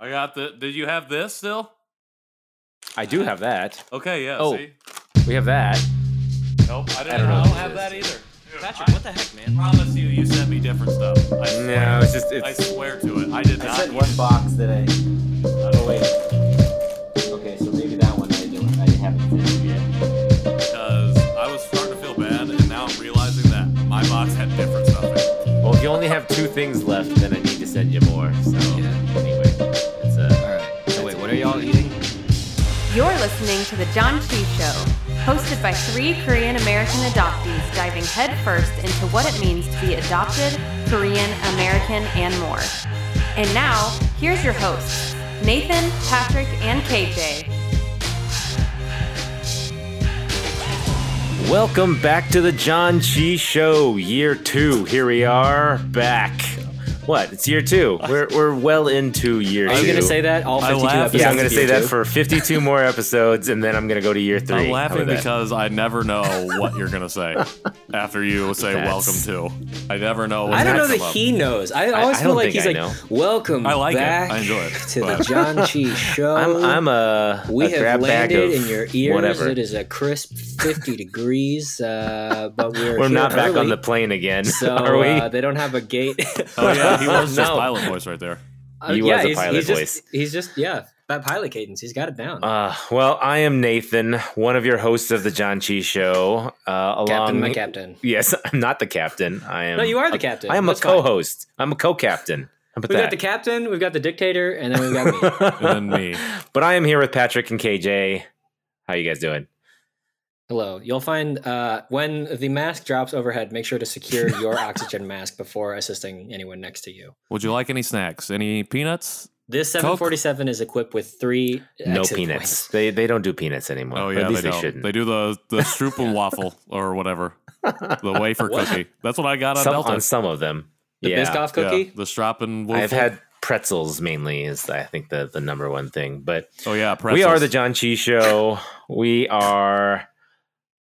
I got the. Did you have this still? I do have that. Okay, yeah. Oh. See? We have that. Nope, I didn't. I don't know don't, have that that is. either. Patrick, what the heck, man? I promise you, you sent me different stuff. I swear. No, it's just I swear to it. I did I not. sent one box that I. Oh wait. Okay, so maybe that one I do. I haven't finished yet. because I was starting to feel bad, and now I'm realizing that my box had different stuff in it. Well, if you only have two things left, then I need to send you more. So You're listening to The Janchi Show, hosted by three Korean American adoptees diving headfirst into what it means to be adopted, Korean American, and more. And now, here's your hosts, Nathan, Patrick, and KJ. Welcome back to the Janchi Show, year two. Here we are back. What? It's year two. We're we're well into year Are two. you gonna say that all I 52 laughed. episodes? Yeah, I'm gonna of say year that two? for 52 more episodes, and then I'm gonna go to year 3 I'm How laughing about that? because I never know what you're gonna say after you say That's- "welcome to." I never know. When I don't know that up. he knows. I always I feel don't like think he's I like, know. "Welcome I like it. back I enjoy it, to the but- John Chi Show." I'm I'm a we a have grab bag landed of in your ears. Whatever. It is a crisp 50 degrees, uh, but we're We're here not back on early, the plane again, So are we? Uh, they don't have a gate. Oh yeah, he was just pilot voice right there. Uh, He yeah, was a he's, pilot he's voice. Just, he's just yeah, that pilot cadence. He's got it down. Uh, well, I am Nathan, one of your hosts of the Janchi Show. Uh, along, captain, my captain. Yes, I'm not the captain. I am. No, you are the a- captain. I am That's a co-host. I'm a co-captain. We've that? got the captain, we've got the dictator, and then we've got me. And then me. but I am here with Patrick and KJ. How you guys doing? Hello. You'll find uh, when the mask drops overhead, make sure to secure your oxygen mask before assisting anyone next to you. Would you like any snacks? Any peanuts? This Coke? 747 is equipped with three No exit peanuts. points. They they don't do peanuts anymore. Oh yeah, at least they, they, don't. shouldn't. They do the the stroopwafel or whatever, the wafer What? cookie. That's what I got on some, Delta. on some of them. The yeah. Biscoff Yeah, cookie. the Strappen. I've had pretzels mainly is I think the the number one thing. But Oh yeah, pretzels. we are the Janchi Show. we are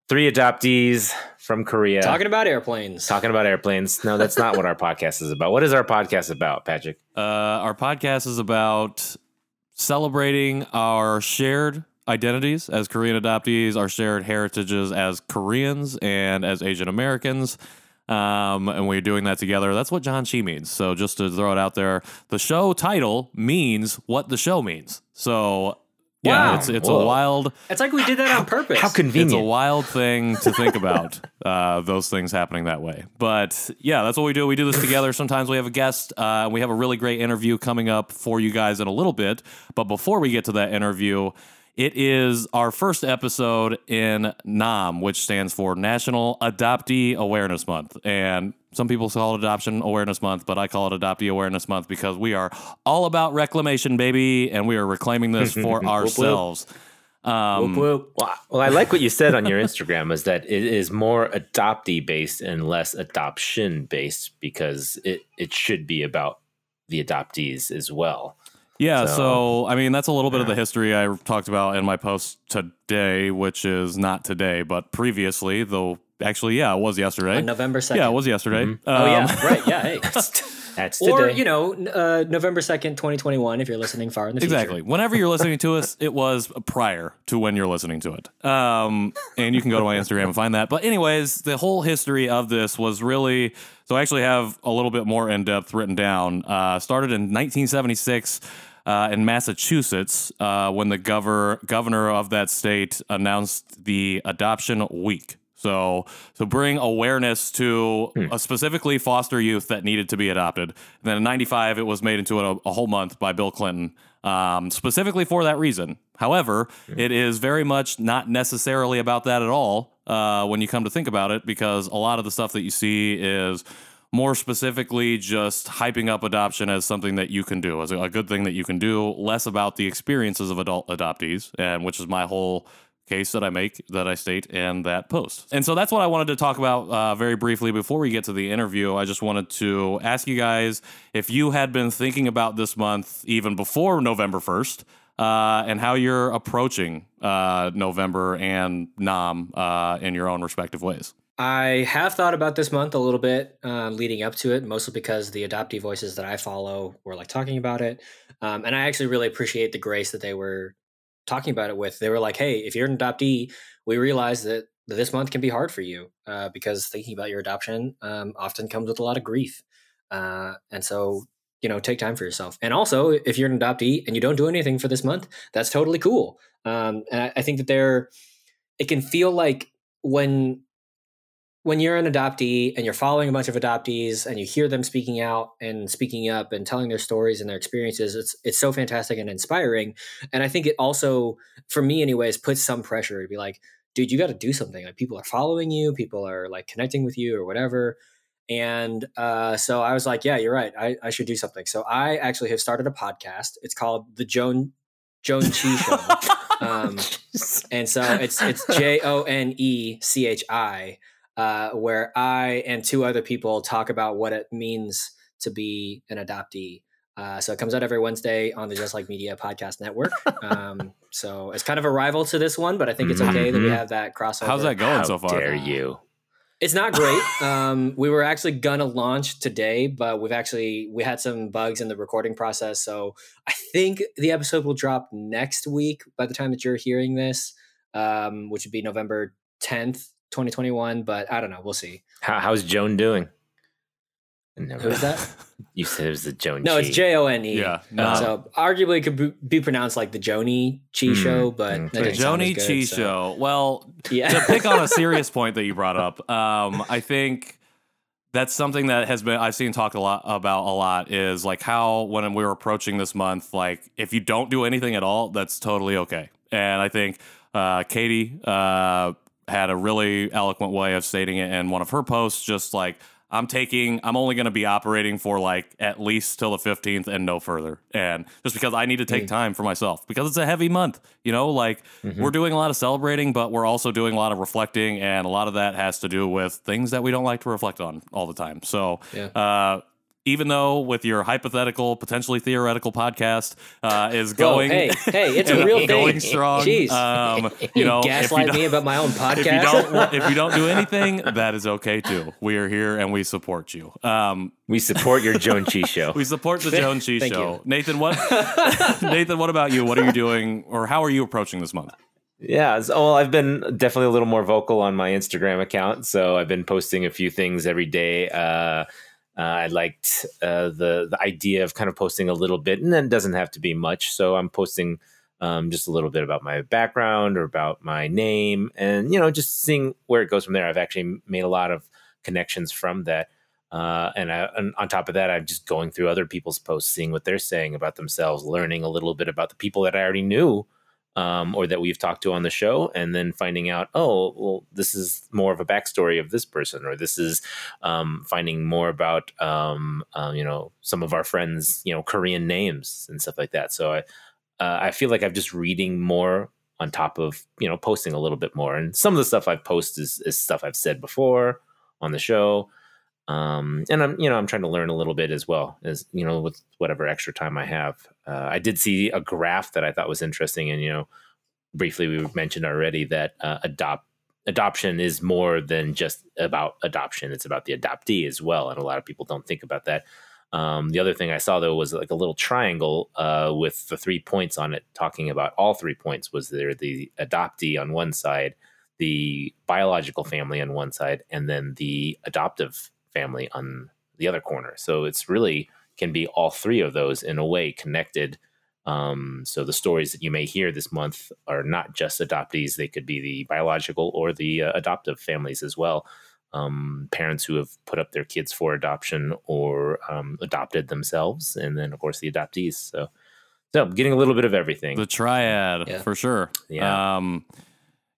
three adoptees from Korea. Talking about airplanes. talking about airplanes. No, that's not what our podcast is about. What is our podcast about, Patrick? Uh, our podcast is about celebrating our shared identities as Korean adoptees, our shared heritages as Koreans and as Asian Americans. Um, and we're doing that together. That's what Janchi means. So just to throw it out there, the show title means what the show means. So yeah, Wow. it's it's Whoa. a wild It's like we did that on purpose. How convenient! it's a wild thing to think about uh, those things happening that way but yeah that's what we do we do this together sometimes we have a guest uh, we have a really great interview coming up for you guys in a little bit but before we get to that interview it is our first episode in NAM, which stands for National Adoptee Awareness Month. And some people call it Adoption Awareness Month, but I call it Adoptee Awareness Month because we are all about reclamation, baby, and we are reclaiming this for ourselves. Um, Whoop, whoop. Well, well, I like what you said on your Instagram is that it is more adoptee based and less adoption based because it, it should be about the adoptees as well. Yeah, So- so, I mean that's a little bit of the history I talked about in my post today, which is not today, but previously, though actually, yeah, it was yesterday. On November 2nd. yeah, it was yesterday. Mhm. Oh, Um, yeah. Right. Yeah. Hey. That's or, today. you know, uh, November 2nd, 2021, if you're listening far in the future. Exactly. Whenever you're listening to us, it was prior to when you're listening to it. Um, and you can go to my Instagram and find that. But anyways, the whole history of this was really so I actually have a little bit more in depth written down. Uh, started in 1976. Uh, in Massachusetts, uh, when the gover- governor of that state announced the adoption week, so to bring awareness to uh, specifically foster youth that needed to be adopted. And then in '95, it was made into a, a whole month by Bill Clinton, um, specifically for that reason. However, it is very much not necessarily about that at all uh, when you come to think about it, because a lot of the stuff that you see is more specifically just hyping up adoption as something that you can do, as a, good thing that you can do, less about the experiences of adult adoptees, and which is my whole case that I make that I state in that post. And so that's what I wanted to talk about uh, very briefly before we get to the interview. I just wanted to ask you guys if you had been thinking about this month even before November 1st. Uh, and how you're approaching uh, November and Nam uh, in your own respective ways. I have thought about this month a little bit uh, leading up to it, mostly because the adoptee voices that I follow were like talking about it. Um, and I actually really appreciate the grace that they were talking about it with. They were like, hey, if you're an adoptee, we realize that this month can be hard for you uh, because thinking about your adoption um, often comes with a lot of grief. Uh, and so, you know, take time for yourself. And also, if you're an adoptee and you don't do anything for this month, that's totally cool. Um, and I, I think that there, it can feel like when when you're an adoptee and you're following a bunch of adoptees and you hear them speaking out and speaking up and telling their stories and their experiences it's it's so fantastic and inspiring and i think it also for me anyways puts some pressure to be like dude you got to do something like people are following you people are like connecting with you or whatever and uh, so i was like yeah you're right I, I should do something so i actually have started a podcast it's called the joan joan chi show um, and so it's it's j-o-n-e-c-h-i uh, where I and two other people talk about what it means to be an adoptee. Uh, so it comes out every Wednesday on the Just Like Media podcast network. Um, so it's kind of a rival to this one, but I think it's okay that we Mhm. have that crossover. How's that going How so far? dare you? It's not great. Um, we were actually gonna launch today, but we've actually we had some bugs in the recording process. So I think the episode will drop next week by the time that you're hearing this, um, which would be November 10th, 2021. But I don't know. We'll see. How, how's Joan doing? Never Who's that? You said it was the Joan. No, it's Chi. J O N E. Yeah, no. So arguably it could be- be pronounced like the Joni Chi Mm, show, but mm. that didn't Joni as Chi so- show. Well, Yeah. to pick on a serious point that you brought up, um, I think that's something that has been I've seen talked a lot about a lot is like how when we were approaching this month, like if you don't do anything at all, that's totally okay. And I think uh, Katie uh, had a really eloquent way of stating it in one of her posts, just like. I'm taking, I'm only going to be operating for like at least till the 15th and no further. And just because I need to take time for myself because it's a heavy month, you know, like we're doing a lot of celebrating, but we're also doing a lot of reflecting. And a lot of that has to do with things that we don't like to reflect on all the time. So, Yeah. uh, even though with your hypothetical, potentially theoretical podcast uh, is Whoa, going, hey, hey, it's a real thing. going strong. Jeez. Um, you know, if you gaslight don't- me about my own podcast. if you don't if you don't do anything, that is okay too. We are here and we support you. Um, We support your Joan Chi show. we support the Joan Chi show. you. Nathan, what Nathan, what about you? What are you doing or how are you approaching this month? Yeah, so, well, I've been definitely a little more vocal on my Instagram account, so I've been posting a few things every day. Uh, uh, I liked uh, the the idea of kind of posting a little bit, and then doesn't have to be much. So I'm posting um, just a little bit about my background or about my name, and you know, just seeing where it goes from there. I've actually made a lot of connections from that. Uh, and, I, and on top of that, I'm just going through other people's posts, seeing what they're saying about themselves, learning a little bit about the people that I already knew um, or that we've talked to on the show, and then finding out, oh, well, this is more of a backstory of this person, or this is um, finding more about, um, uh, you know, some of our friends, you know, Korean names and stuff like that. So I, uh, I feel like I'm just reading more on top of, you know, posting a little bit more. And some of the stuff I've posted is, is stuff I've said before on the show. Um, and I'm, you know, I'm trying to learn a little bit as well as, you know, with whatever extra time I have. Uh, I did see a graph that I thought was interesting. And, you know, briefly we mentioned already that uh, adopt adoption is more than just about adoption. It's about the adoptee as well. And a lot of people don't think about that. Um, the other thing I saw though was like a little triangle uh, with the three points on it, talking about all three points. Was there the adoptee on one side, the biological family on one side, and then the adoptive family on the other corner. So it's really can be all three of those in a way connected. Um, so the stories that you may hear this month are not just adoptees; they could be the biological or the uh, adoptive families as well. Um, parents who have put up their kids for adoption or um, adopted themselves, and then of course the adoptees. So, so getting a little bit of everything. The triad Yeah. for sure. Yeah. Um,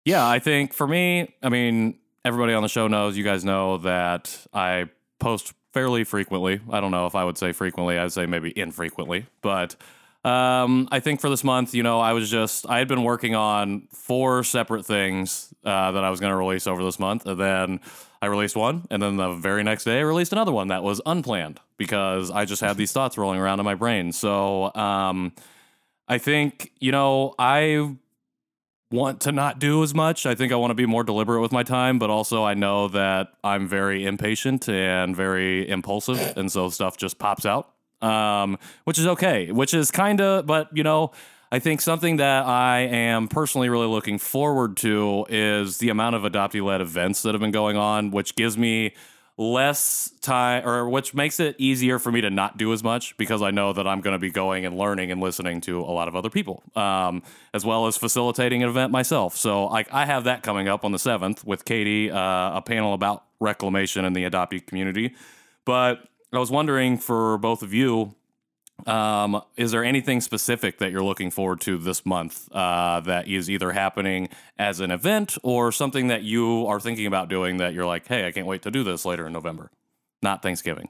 yeah, I think for me, I mean, everybody on the show knows, you guys know that I post fairly frequently. I don't know if I would say frequently, I'd say maybe infrequently, but um, I think for this month, you know, I was just, I had been working on four separate things uh, that I was going to release over this month. And then I released one. And then the very next day, I released another one that was unplanned because I just had these thoughts rolling around in my brain. So um, I think, you know, I want to not do as much. I think I want to be more deliberate with my time, but also I know that I'm very impatient and very impulsive, and so stuff just pops out, um, which is okay. Which is kind of, but you know, I think something that I am personally really looking forward to is the amount of adoptee led events that have been going on, which gives me less time or which makes it easier for me to not do as much because I know that I'm going to be going and learning and listening to a lot of other people, um, as well as facilitating an event myself. So I have that coming up on the 7th with Katie, uh, a panel about reclamation in the adoptee community. But I was wondering for both of you, um, is there anything specific that you're looking forward to this month uh, that is either happening as an event or something that you are thinking about doing that you're like, hey, I can't wait to do this later in November? Not Thanksgiving.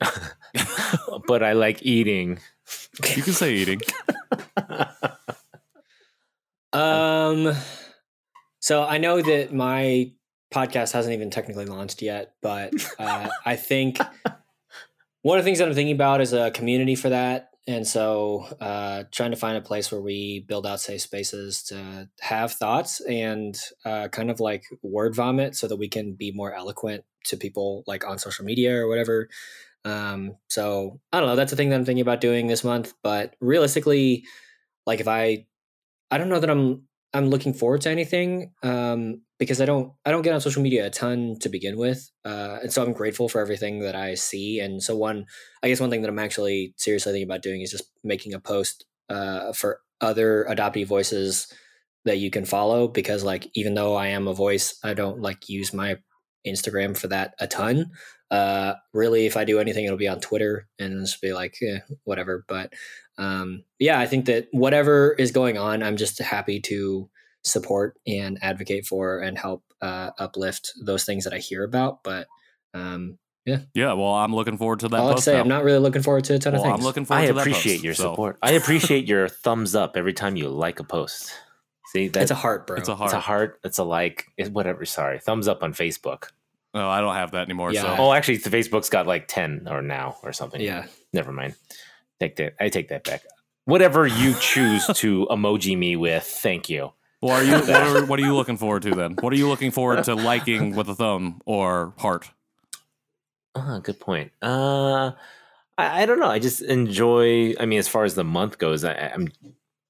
but I like eating. You can say eating. Um, so I know that my podcast hasn't even technically launched yet, but uh, I think one of the things that I'm thinking about is a community for that. And so, uh, trying to find a place where we build out safe spaces to have thoughts and uh, kind of like word vomit so that we can be more eloquent to people like on social media or whatever. Um, so, I don't know. That's a thing that I'm thinking about doing this month. But realistically, like if I, I don't know that I'm I'm looking forward to anything um, because I don't I don't get on social media a ton to begin with, uh, and so I'm grateful for everything that I see. And so one, I guess one thing that I'm actually seriously thinking about doing is just making a post uh, for other adoptee voices that you can follow because like even though I am a voice, I don't like use my Instagram for that a ton. Uh, really, if I do anything, it'll be on Twitter and just be like eh, whatever. But um, yeah, I think that whatever is going on, I'm just happy to support and advocate for and help uh, uplift those things that I hear about. But um, yeah, Yeah, well, I'm looking forward to that. I'll say, now. I'm not really looking forward to a ton Well, of things. I'm looking forward I to that appreciate post, your so support. I appreciate your thumbs up every time you like a post. See, that's it's a heart, bro. It's a it's heart. a heart. It's a like. It's whatever. Sorry, thumbs up on Facebook. No, I don't have that anymore. Yeah. So Oh, actually, the Facebook's got like ten or now or something. yeah. Never mind. Take that. I take that back. Whatever you choose to emoji me with, thank you. Well, are you? What are, what are you looking forward to then? What are you looking forward to liking with a thumb or heart? Ah, good point. Uh, I, I don't know. I just enjoy. I mean, as far as the month goes, I, I'm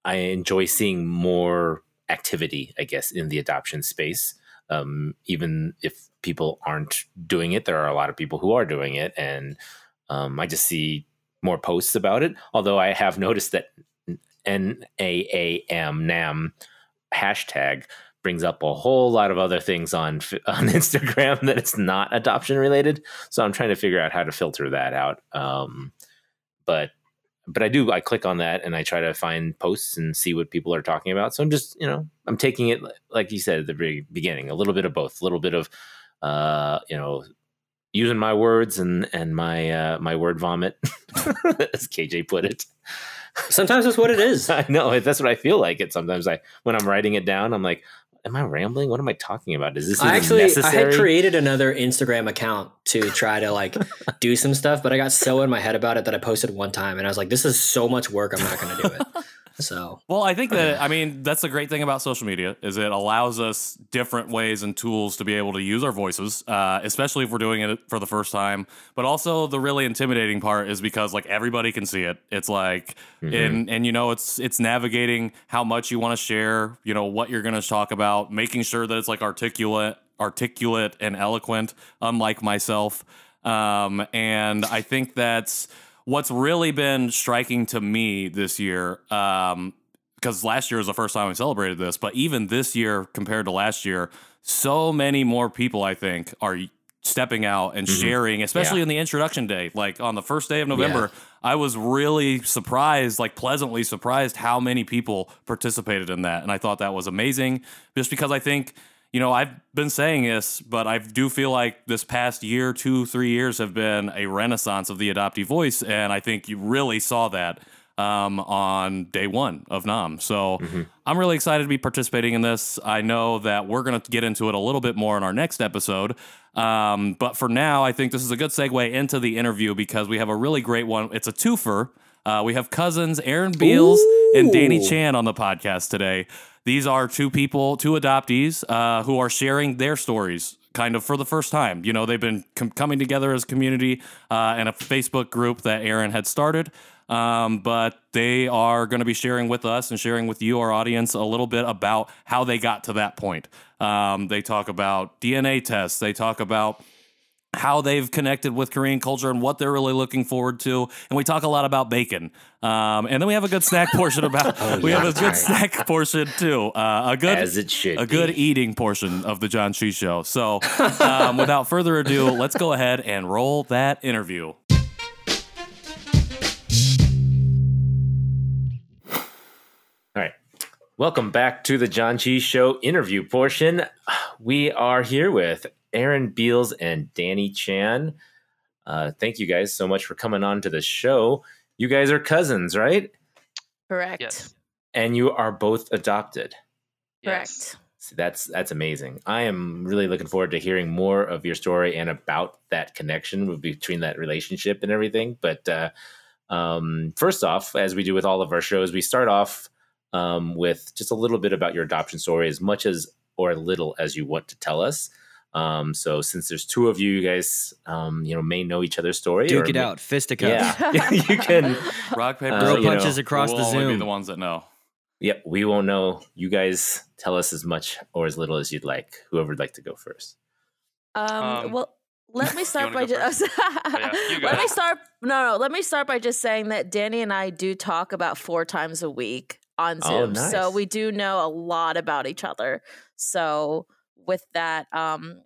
I enjoy seeing more activity. I guess in the adoption space, um, even if people aren't doing it, there are a lot of people who are doing it, and um, I just see more posts about it. Although I have noticed that N A A M NAM hashtag brings up a whole lot of other things on on Instagram that it's not adoption related. So I'm trying to figure out how to filter that out. Um, but but I do I click on that and I try to find posts and see what people are talking about. So I'm just you know I'm taking it like you said at the very beginning, a little bit of both, a little bit of uh, you know using my words and and my uh, my word vomit, as KJ put it. Sometimes that's what it is. I know that's what I feel like. It sometimes I when I'm writing it down, I'm like, "Am I rambling? What am I talking about? Is this even I actually I had created another Instagram account to try to like do some stuff, but I got so in my head about it that I posted one time and I was like, this is so much work, I'm not going to do it. So Well, I think that I mean that's the great thing about social media is it allows us different ways and tools to be able to use our voices, uh, especially if we're doing it for the first time. But also the really intimidating part is because like everybody can see it. It's like and and you know it's it's navigating how much you want to share, you know what you're going to talk about, making sure that it's like articulate, articulate and eloquent, unlike myself. Um, and I think that's what's really been striking to me this year. Um, because last year was the first time we celebrated this, but even this year compared to last year, so many more people I think are stepping out and sharing, especially Yeah. in the introduction day. Like on the first day of November, I was really surprised, like pleasantly surprised how many people participated in that. And I thought that was amazing just because I think, you know, I've been saying this, but I do feel like this past year, two, three years have been a renaissance of the adoptee voice. And I think you really saw that um, on day one of NAM. So I'm really excited to be participating in this. I know that we're going to get into it a little bit more in our next episode. Um, but for now, I think this is a good segue into the interview because we have a really great one. It's a twofer. Uh, we have cousins Erin Beals and Danny Chan on the podcast today. these are two people, two adoptees uh, who are sharing their stories kind of for the first time. You know, they've been com- coming together as a community uh, and a Facebook group that Erin had started. Um, but they are going to be sharing with us and sharing with you, our audience, a little bit about how they got to that point. Um, they talk about DNA tests. They talk about how they've connected with Korean culture and what they're really looking forward to. And we talk a lot about bacon. Um, and then we have a good snack portion about. Oh, we have a good snack portion too. Uh, a good As it should a good eating portion of the Janchi Show. So, um, without further ado, let's go ahead and roll that interview. All right. Welcome back to the John Cheese Show interview portion. We are here with Erin Beals and Danny Chan. Uh, thank you guys so much for coming on to the show. You guys are cousins, right? Correct. Yes. And you are both adopted. Correct. Yes. See, that's that's amazing. I am really looking forward to hearing more of your story and about that connection between that relationship and everything. But uh, um, first off, as we do with all of our shows, we start off um, with just a little bit about your adoption story, as much as or little as you want to tell us. Um, so since there's two of you, you guys, um, you know, may know each other's story. Duke or it may- out, fisticuffs. Yeah, you can. Rock paper Uh, Throw you know, punches across we'll the only be the ones that know. Yep, we won't know. You guys tell us as much or as little as you'd like. Whoever would like to go first. Um, Um, well, let me start by go just. yeah, you go let me start. No, no. Let me start by just saying that Danny and I do talk about four times a week on Oh, Zoom, so we do know a lot about each other. So with that, um,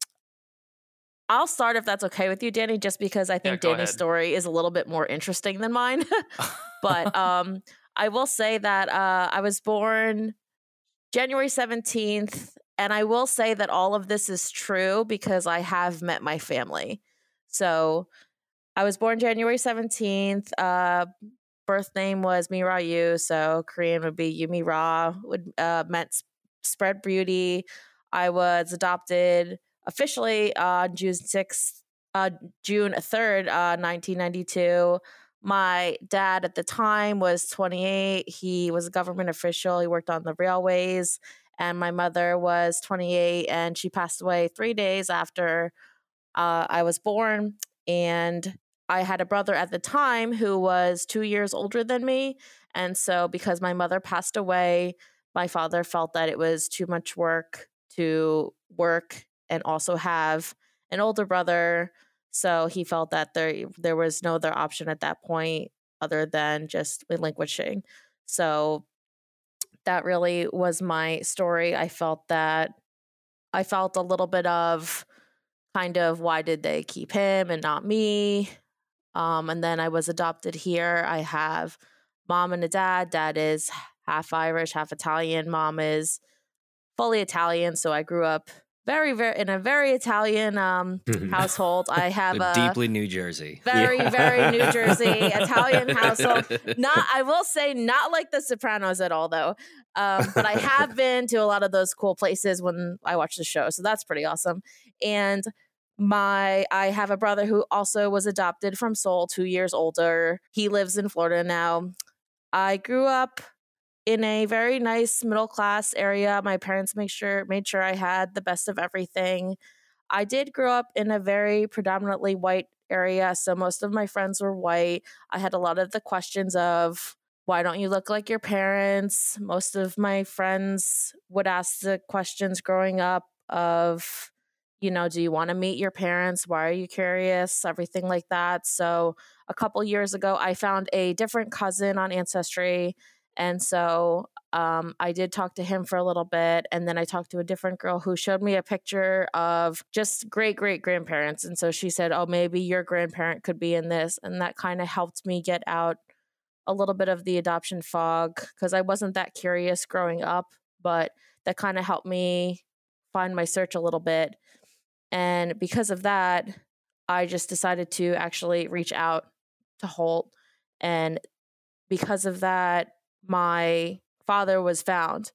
I'll start if that's okay with you, Danny, just because I think go Danny's ahead. story is a little bit more interesting than mine. but um, I will say that uh, I was born January 17th. And I will say that all of this is true because I have met my family. So I was born January 17th. Uh, birth name was Mira Yu. So Korean would be Yumi Ra, would uh, meant spread beauty. I was adopted officially on June 6th, uh, June 3rd, uh, 1992. My dad at the time was 28. He was a government official. He worked on the railways. And my mother was 28 and she passed away three days after uh, I was born. And I had a brother at the time who was two years older than me. And so, because my mother passed away, my father felt that it was too much work to work and also have an older brother. So he felt that there there was no other option at that point other than just relinquishing. So that really was my story. I felt that I felt a little bit of kind of why did they keep him and not me? Um, and then I was adopted here. I have mom and a dad. Dad is half Irish, half Italian. Mom is fully Italian. So I grew up very, very in a very Italian um, household. I have a deeply New Jersey. very, Yeah. very New Jersey Italian household. Not, I will say, not like The Sopranos at all, though. Um, but I have been to a lot of those cool places when I watch the show, so that's pretty awesome. And my, I have a brother who also was adopted from Seoul, two years older. He lives in Florida now. I grew up in a very nice middle class area. My parents make sure made sure I had the best of everything. I did grow up in a very predominantly white area, so most of my friends were white. I had a lot of the questions of why don't you look like your parents? Most of my friends would ask the questions growing up of you know, do you want to meet your parents? Why are you curious? Everything like that. So, a couple years ago, I found a different cousin on Ancestry. And so um, I did talk to him for a little bit. And then I talked to a different girl who showed me a picture of just great great grandparents. And so she said, Oh, maybe your grandparent could be in this. And that kind of helped me get out a little bit of the adoption fog because I wasn't that curious growing up, but that kind of helped me find my search a little bit. And because of that, I just decided to actually reach out to Holt. And because of that, my father was found.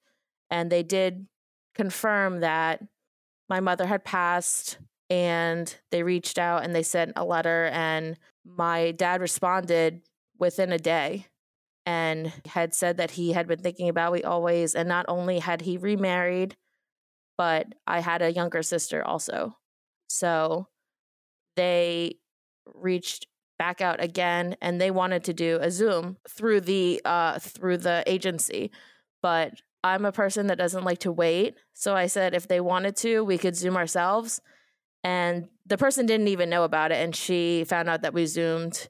And they did confirm that my mother had passed. And they reached out and they sent a letter. And my dad responded within a day. and had said that he had been thinking about we always and not only had he remarried but i had a younger sister also so they reached back out again and they wanted to do a zoom through the uh through the agency but i'm a person that doesn't like to wait so i said if they wanted to we could zoom ourselves and the person didn't even know about it and she found out that we zoomed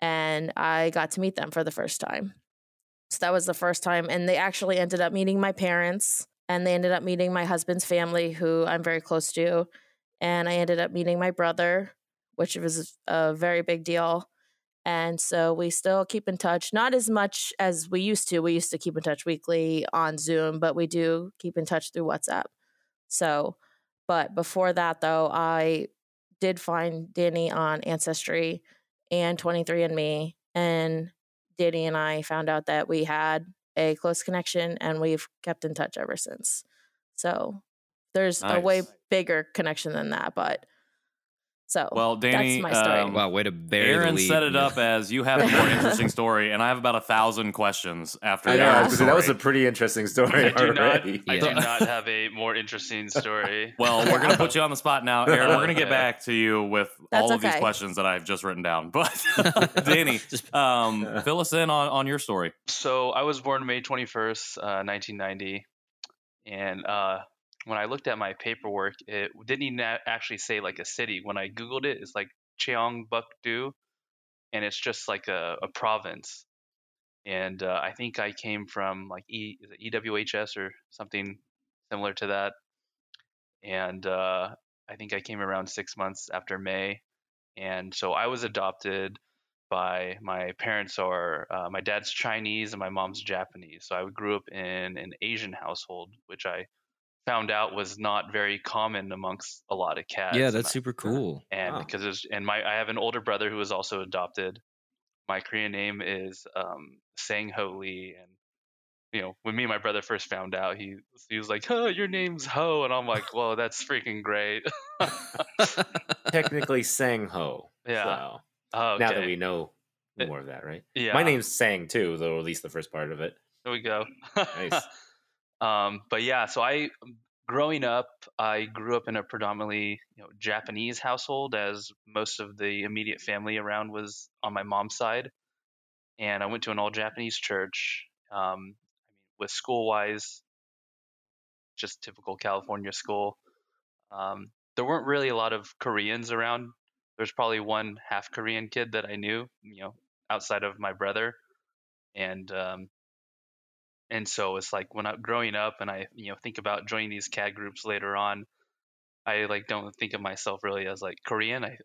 and I got to meet them for the first time. So that was the first time. And they actually ended up meeting my parents and they ended up meeting my husband's family, who I'm very close to. And I ended up meeting my brother, which was a very big deal. And so we still keep in touch, not as much as we used to. We used to keep in touch weekly on Zoom, but we do keep in touch through WhatsApp. So, but before that, though, I did find Danny on Ancestry and 23andMe. And Danny and I found out that we had a close connection and we've kept in touch ever since. So there's a way bigger connection than that, but so Well, Danny, that's my story. um, Wow, way to bury the Erin lead. set it up as you have a more interesting story, and I have about a thousand questions after I know. Erin's That was a pretty interesting story I do not. already. I do not have a more interesting story. Well, we're gonna put you on the spot now, Erin. We're gonna get back to you with That's all of these questions that I've just written down. But Danny, um, fill us in on, on your story. So I was born May 21st, uh, 1990, and uh, when I looked at my paperwork, it didn't even actually say like a city. When I googled it, it's like Cheongbukdo, and it's just like a, a province. And uh, I think I came from like e, EWHS or something similar to that. And uh, I think I came around six months after May, and so I was adopted by my parents are uh, my dad's Chinese and my mom's Japanese. So I grew up in an Asian household, which I found out was not very common amongst a lot of cats. yeah, and that's I- super cool. and Wow. because there's and my I have an older brother who was also adopted. My Korean name is um, Sang Ho Lee, and you know when me and my brother first found out, he he was like, "Oh, your name's Ho," and I'm like, "Whoa, that's freaking great." Technically, Sang Ho. Yeah. So, oh, okay. Now that we know more of that, right? yeah, My name's Sang too, though at least the first part of it. There we go. Nice. um, but yeah, so I, growing up, I grew up in a predominantly you know Japanese household, as most of the immediate family around was on my mom's side, and I went to an all Japanese church. Um, I mean, with school wise, just typical California school. Um, there weren't really a lot of Koreans around. There's probably one half Korean kid that I knew, you know, outside of my brother, and um, and so it's like when I'm growing up and I you know think about joining these KAD groups later on, I like don't think of myself really as like Korean. I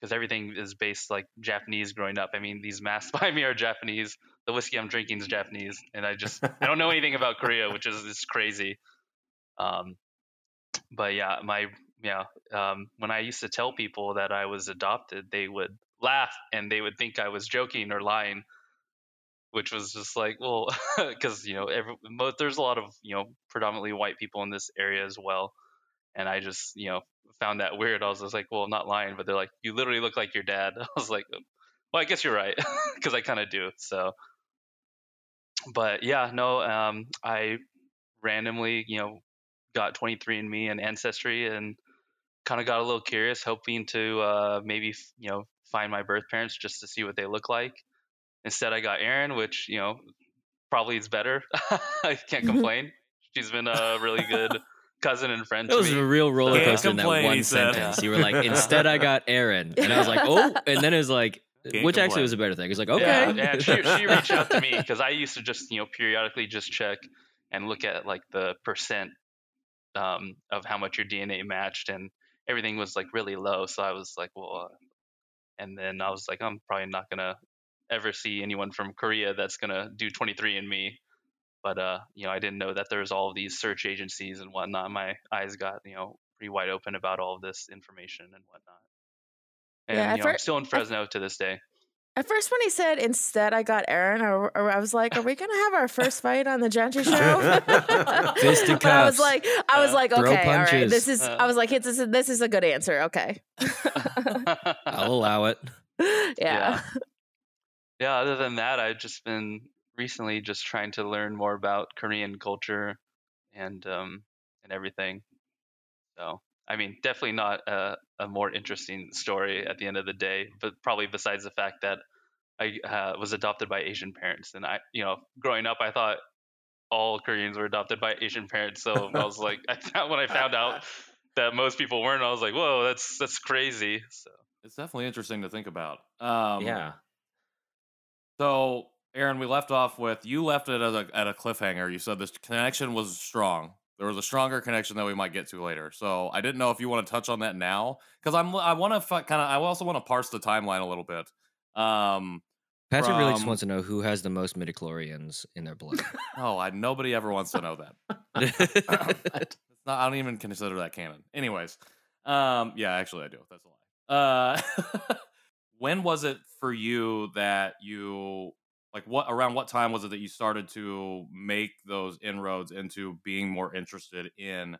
because everything is based like Japanese growing up. I mean, these masks behind me are Japanese. The whiskey I'm drinking is Japanese, and I just I don't know anything about Korea, which is is crazy. Um, but yeah, my yeah, um, when I used to tell people that I was adopted, they would laugh and they would think I was joking or lying, which was just like, well, because you know, every, there's a lot of you know predominantly white people in this area as well, and I just you know found that weird. I was just like, well, not lying, but they're like, you literally look like your dad. I was like, well, I guess you're right, because I kind of do. So, but yeah, no, um, I randomly, you know, got 23andMe and Ancestry and kind of got a little curious, hoping to uh, maybe, you know, find my birth parents just to see what they look like. Instead, I got Erin, which, you know, probably is better. I can't complain. She's been a really good cousin and friend It was me. a real roller Can't coaster in that complain, one said. sentence. You were like, instead I got Erin. And I was like, oh. And then it was like, Can't which actually was a better thing. It's like, Yeah, okay. and she, she reached out to me because I used to just, you know, periodically just check and look at like the percent um, of how much your DNA matched, and everything was like really low. So I was like, well, uh, and then I was like, I'm probably not gonna ever see anyone from Korea that's gonna do 23andMe. But uh, you know, I didn't know that there's all of these search agencies and whatnot. My eyes got, you know, pretty wide open about all of this information and whatnot. And Yeah, you know, I'm still in Fresno to this day. At first, when he said instead I got Erin, or, or I was like, "Are we gonna have our first fight on the Gentry show?" Fisted But I was like, I was Uh, like, okay, all right, this is. Uh. I was like, this is this is a good answer. Okay, I'll allow it. yeah. Yeah. Yeah other than that i've just been recently just trying to learn more about Korean culture and um, and everything. So I mean, definitely not a, a more interesting story at the end of the day, but probably besides the fact that I uh, was adopted by Asian parents, and I, you know, growing up, I thought all Koreans were adopted by Asian parents. So I was like, I, when I found out that most people weren't, I was like, whoa, that's that's crazy. So It's definitely interesting to think about. Um, yeah. So, Erin, we left off with you left it at a, at a cliffhanger. You said this connection was strong. There was a stronger connection that we might get to later. So, I didn't know if you want to touch on that now because I'm I want to kind of I also want to parse the timeline a little bit. Um, Patrick really just wants to know who has the most midichlorians in their blood. oh, I nobody ever wants to know that. not. I don't even consider that canon. Anyways, um, yeah, actually, I do. That's a lie. Uh, when was it for you that you like what around what time was it that you started to make those inroads into being more interested in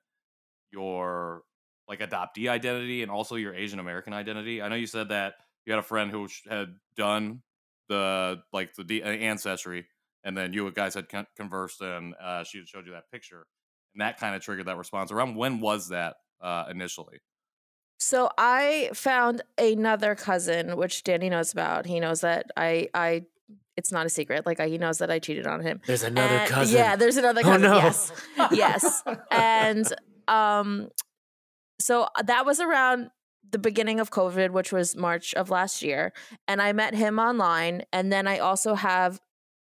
your like adoptee identity and also your Asian American identity? I know you said that you had a friend who had done the like the uh, ancestry and then you guys had con- conversed and uh, she had showed you that picture and that kind of triggered that response around when was that uh, initially So I found another cousin, which Danny knows about. He knows that I I it's not a secret. Like I, he knows that I cheated on him. There's another And- cousin. Yeah, there's another Oh, cousin. no. Yes. yes. And um so that was around the beginning of COVID, which was March of last year. And I met him online. And then I also have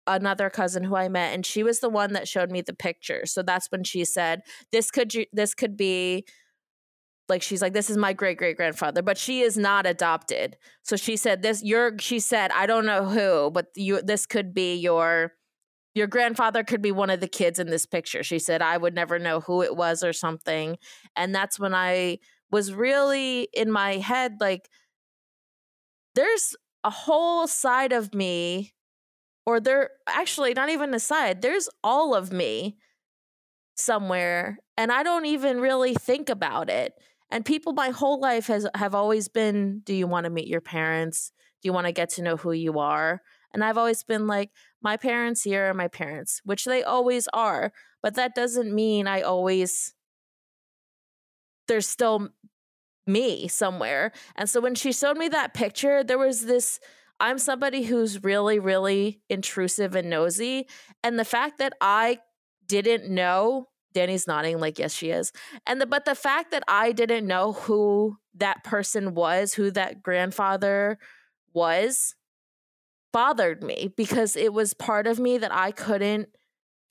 another cousin who I met, and she was the one that showed me the picture. So that's when she said, This could you this could be like she's like this is my great great grandfather but she is not adopted. So she said this you're she said i don't know who but you this could be your your grandfather could be one of the kids in this picture. She said i would never know who it was or something. And that's when i was really in my head like there's a whole side of me or there actually not even a side there's all of me somewhere and i don't even really think about it and people my whole life has have always been do you want to meet your parents? Do you want to get to know who you are? And i've always been like my parents here are my parents which they always are but that doesn't mean i always there's still me somewhere. And so when she showed me that picture there was this i'm somebody who's really really intrusive and nosy and the fact that i didn't know danny's nodding like yes she is and the but the fact that I didn't know who that person was, who that grandfather was, bothered me because it was part of me that I couldn't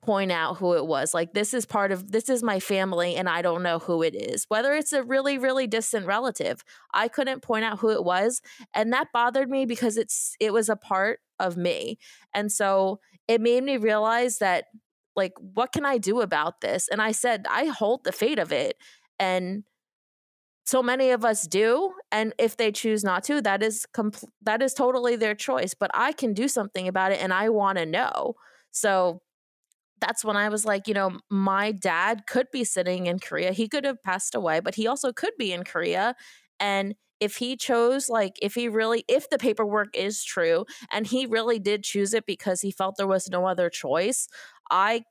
point out who it was. Like this is part of this is my family and I don't know who it is. Whether it's a really really distant relative, I couldn't point out who it was and that bothered me because it's it was a part of me. And so it made me realize that like what can I do about this? And I said I hold the fate of it. And so many of us do and if they choose not to that is compl- that is totally their choice but i can do something about it and i want to know. So that's when i was like you know my dad could be sitting in korea. He could have passed away but he also could be in korea and if he chose like if he really if the paperwork is true and he really did choose it because he felt there was no other choice i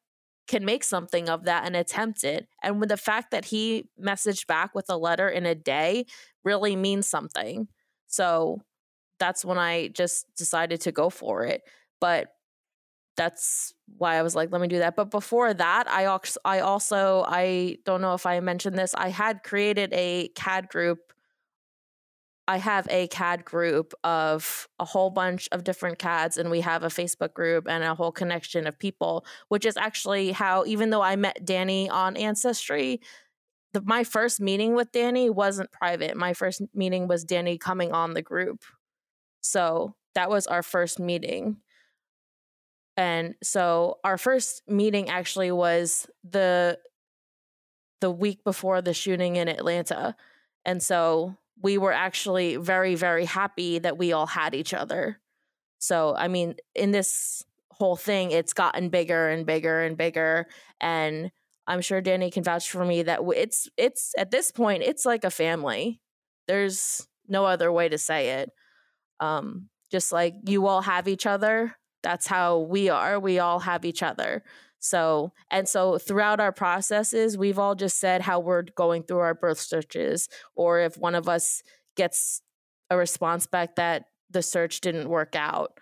can make something of that and attempt it. And with the fact that he messaged back with a letter in a day really means something. So that's when I just decided to go for it. But that's why I was like, let me do that. But before that, I also, I also, I don't know if I mentioned this, I had created a KAD group. I have a KAD group of a whole bunch of different KADs, and we have a Facebook group and a whole connection of people, which is actually how, even though I met Danny on Ancestry, the, my first meeting with Danny wasn't private. My first meeting was Danny coming on the group. So that was our first meeting. And so our first meeting actually was the the week before the shooting in Atlanta. And so we were actually very very happy that we all had each other. So I mean in this whole thing it's gotten bigger and bigger and bigger and I'm sure Danny can vouch for me that it's it's at this point it's like a family. There's no other way to say it. Um just like you all have each other That's how we are. We all have each other. So, and so throughout our processes, we've all just said how we're going through our birth searches, or if one of us gets a response back that the search didn't work out,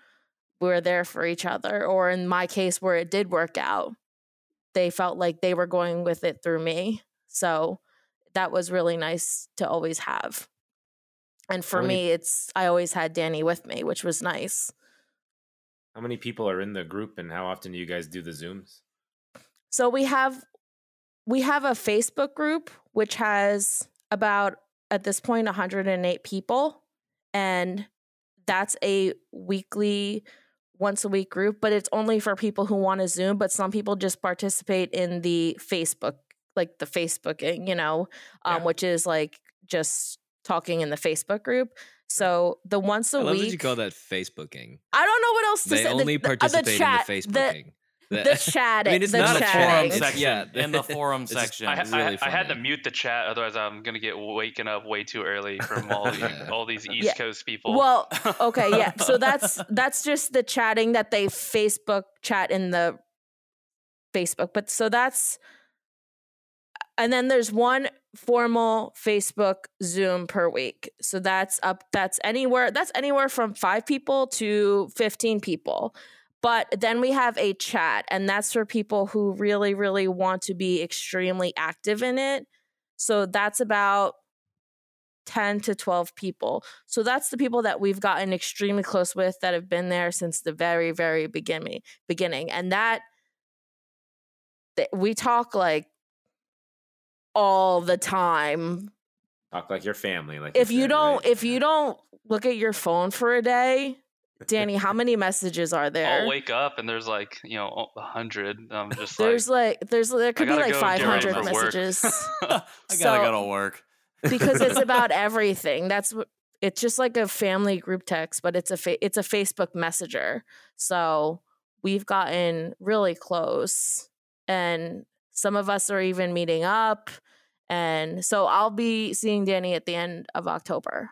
we're there for each other. Or in my case, where it did work out, they felt like they were going with it through me. So that was really nice to always have. And for many- me, it's I always had Danny with me, which was nice. How many people are in the group, and how often do you guys do the zooms? So we have we have a Facebook group which has about at this point 108 people and that's a weekly once a week group but it's only for people who want to zoom but some people just participate in the Facebook like the Facebooking, you know, um, Yeah. which is like just talking in the Facebook group. So the once a I love week you call that Facebooking. I don't know what else to They say. The- only the, uh, the participate chat, in the The, Facebooking. The chatting. I mean, it's the not a chatting. forum section. yeah. in the forum It's section. I, It's I- really I had to mute the chat, otherwise I'm gonna get waken up way too early from all the, Yeah. all these East Yeah. Coast people. Well, okay, yeah. So that's that's just the chatting that they Facebook chat in the Facebook. But so that's and then there's one formal Facebook Zoom per week. So that's up that's anywhere that's anywhere from 5 people to 15 people. But then we have a chat and that's for people who really really want to be extremely active in it. So that's about 10 to 12 people. So that's the people that we've gotten extremely close with that have been there since the very very beginning beginning. And that th- we talk like all the time. Talk like your family. Like If you said, don't right? if you don't look at your phone for a day, Danny, how many messages are there? I'll wake up and there's like you know a hundred. I'm just There's like, like there's there could be like go get ready 500 messages. I gotta So- go to work. because it's about everything. That's what it's just like a family group text, but it's a fa- it's a Facebook Messenger. So we've gotten really close, and some of us are even meeting up. And so I'll be seeing Danny at the end of October.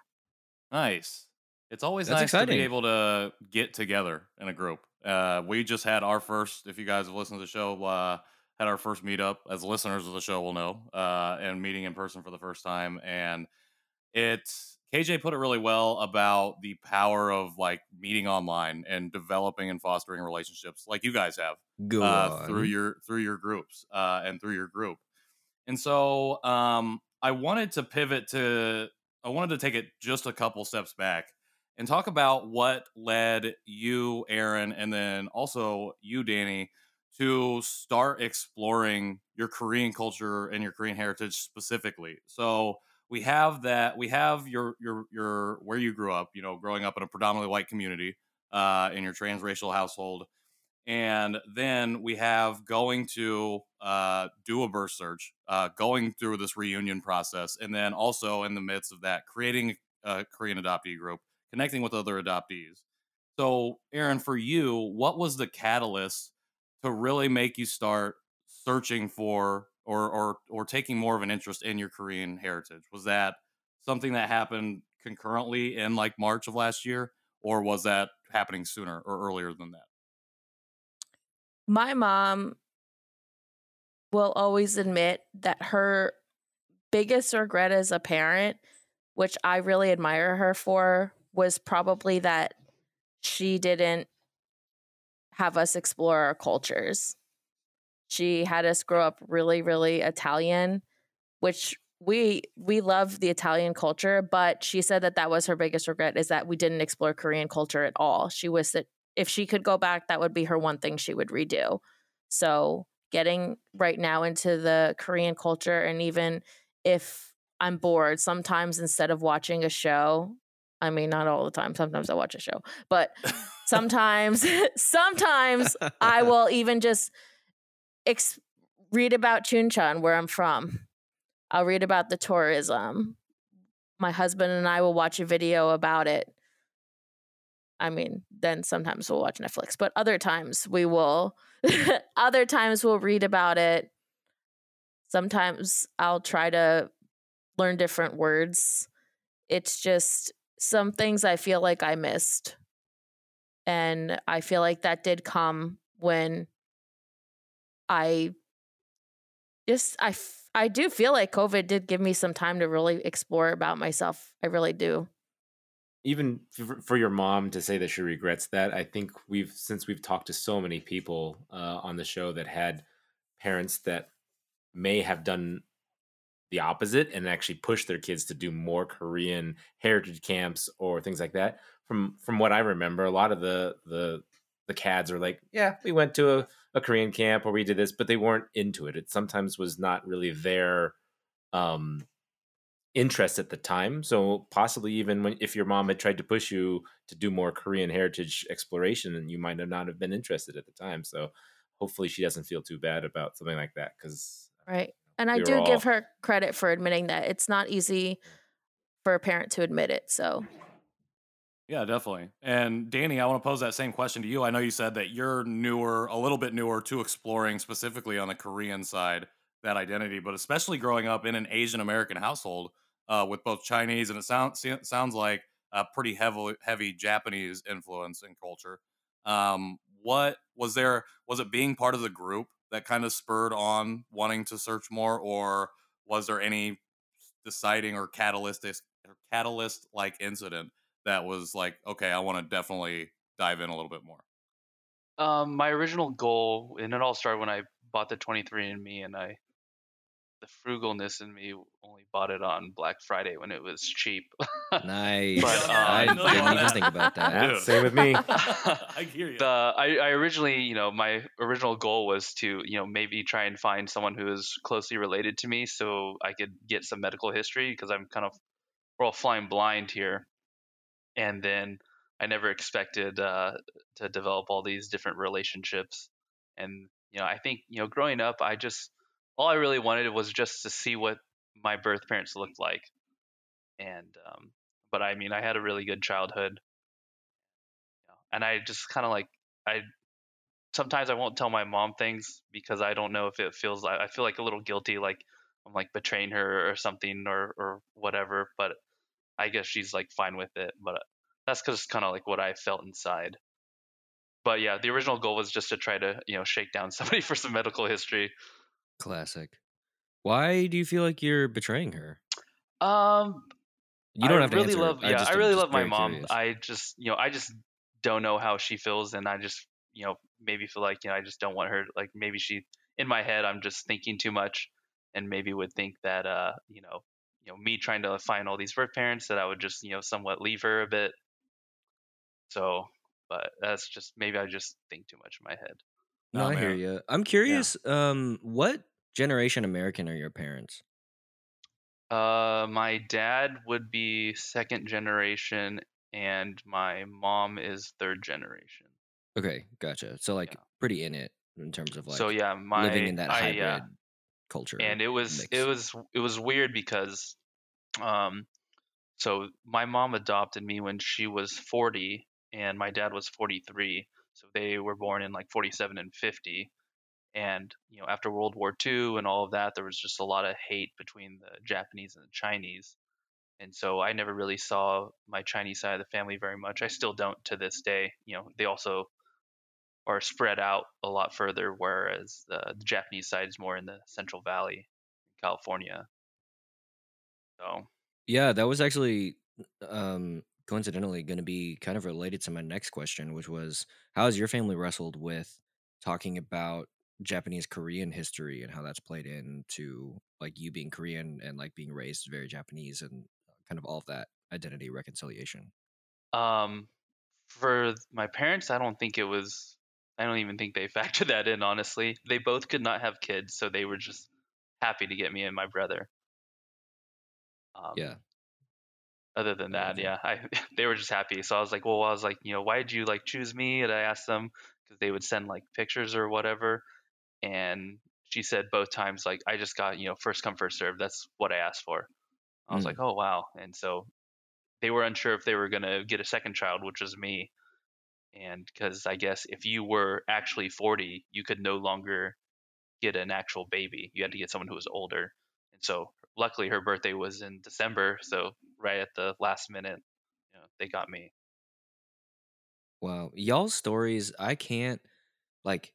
Nice. It's always That's nice to be able to get together in a group. Uh, we just had our first, if you guys have listened to the show, uh, had our first meetup, as listeners of the show will know, uh, and meeting in person for the first time. And it's KJ put it really well about the power of like meeting online and developing and fostering relationships like you guys have uh, through your through your groups uh, and through your group. And so um, I wanted to pivot to I wanted to take it just a couple steps back and talk about what led you, Erin, and then also you, Danny, to start exploring your Korean culture and your Korean heritage specifically. So we have that we have your your your where you grew up, you know, growing up in a predominantly white community uh, in your transracial household and then we have going to uh, do a birth search, uh, going through this reunion process, and then also in the midst of that, creating a Korean adoptee group, connecting with other adoptees. So, Erin, for you, what was the catalyst to really make you start searching for or or or taking more of an interest in your Korean heritage? Was that something that happened concurrently in like March of last year, or was that happening sooner or earlier than that? My mom will always admit that her biggest regret as a parent, which I really admire her for, was probably that she didn't have us explore our cultures. She had us grow up really, really Italian, which we we love the Italian culture, but she said that that was her biggest regret is that we didn't explore Korean culture at all. She was that if she could go back, that would be her one thing she would redo. So getting right now into the Korean culture, and even if I'm bored, sometimes instead of watching a show, I mean, not all the time. Sometimes I watch a show, but sometimes, sometimes I will even just ex- read about Chuncheon, where I'm from. I'll read about the tourism. My husband and I will watch a video about it. I mean, then sometimes we'll watch Netflix, but other times we will, other times we'll read about it. Sometimes I'll try to learn different words. It's just some things I feel like I missed and I feel like that did come when I just I do feel like COVID did give me some time to really explore about myself. I really do. even for, for your mom to say that she regrets that i think we've since we've talked to so many people uh, on the show that had parents that may have done the opposite and actually push their kids to do more korean heritage camps or things like that from from what i remember a lot of the the the KADs are like yeah we went to a, a korean camp or we did this but they weren't into it it sometimes was not really their um interest at the time. So possibly even when if your mom had tried to push you to do more Korean heritage exploration, and you might have not have been interested at the time. So hopefully she doesn't feel too bad about something like that because Right. And I We do give her credit for admitting that it's not easy for a parent to admit it. So Yeah, definitely. And Danny, I want to pose that same question to you. I know you said that you're newer, a little bit newer to exploring specifically on the Korean side that identity, but especially growing up in an Asian American household uh, with both Chinese and it sounds sounds like a pretty heavy heavy Japanese influence and culture. Um, what was there? Was it being part of the group that kind of spurred on wanting to search more, or was there any deciding or catalyst or catalyst like incident that was like, okay, I want to definitely dive in a little bit more. Um, my original goal, and it all started when I bought the 23andMe, and I, the frugalness in me only bought it on Black Friday when it was cheap. Nice. But, I um, didn't even think about that. Yeah, Dude. same with me. I hear you. the I, I originally, you know, my original goal was to, you know, maybe try and find someone who is closely related to me so I could get some medical history because I'm kind of we're all flying blind here. And then I never expected uh, to develop all these different relationships. And you know, I think you know, growing up, I just all I really wanted was just to see what my birth parents looked like. And um, but I mean, I had a really good childhood. And I just kind of like I sometimes I won't tell my mom things because I don't know if it feels like I feel like a little guilty like I'm like betraying her or something or or whatever but I guess she's like fine with it but that's cuz kind of like what I felt inside. But yeah the original goal was just to try to you know shake down somebody for some medical history Classic. Why do you feel like you're betraying her? um You don't I have to really answer. love I yeah just I really love my mom curious. I just you know I just don't know how she feels and I just you know maybe feel like you know I just don't want her like maybe she in my head I'm just thinking too much and maybe would think that uh you know you know me trying to find all these birth parents that I would just you know somewhat leave her a bit so but that's just maybe I just think too much in my head no, Nah, I hear you. I'm curious. Um, what generation American are your parents? uh my dad would be second generation and my mom is third generation Okay, gotcha. So like Yeah. pretty in it in terms of like so yeah my living in that I, hybrid uh, culture. and it was mix. it was it was weird because um so my mom adopted me when she was 40 and my dad was 43 so they were born in like 47 and 50 and you know after world war ii and all of that there was just a lot of hate between the japanese and the chinese and so i never really saw my chinese side of the family very much. I still don't to this day you know they also are spread out a lot further whereas the, the japanese side is more in the central valley california. So Yeah, that was actually um coincidentally going to be kind of related to my next question, which was how has your family wrestled with talking about Japanese Korean history and how that's played into like you being Korean and like being raised very Japanese and kind of all of that identity reconciliation. Um, for my parents, I don't think it was. I don't even think they factored that in. Honestly, they both could not have kids, so they were just happy to get me and my brother. Um, Yeah. Other than that, that. yeah, I they were just happy. So I was like, well, I was like, you know, why did you like choose me? And I asked them because they would send like pictures or whatever, and she said both times like I just got you know first come first serve. That's what I asked for. I was Mm. like, oh wow, and so they were unsure if they were gonna get a second child, which was me. And because I guess if you were actually 40, you could no longer get an actual baby. You had to get someone who was older. And so luckily her birthday was in December, so right at the last minute, you know, they got me. Wow, y'all's stories, I can't like.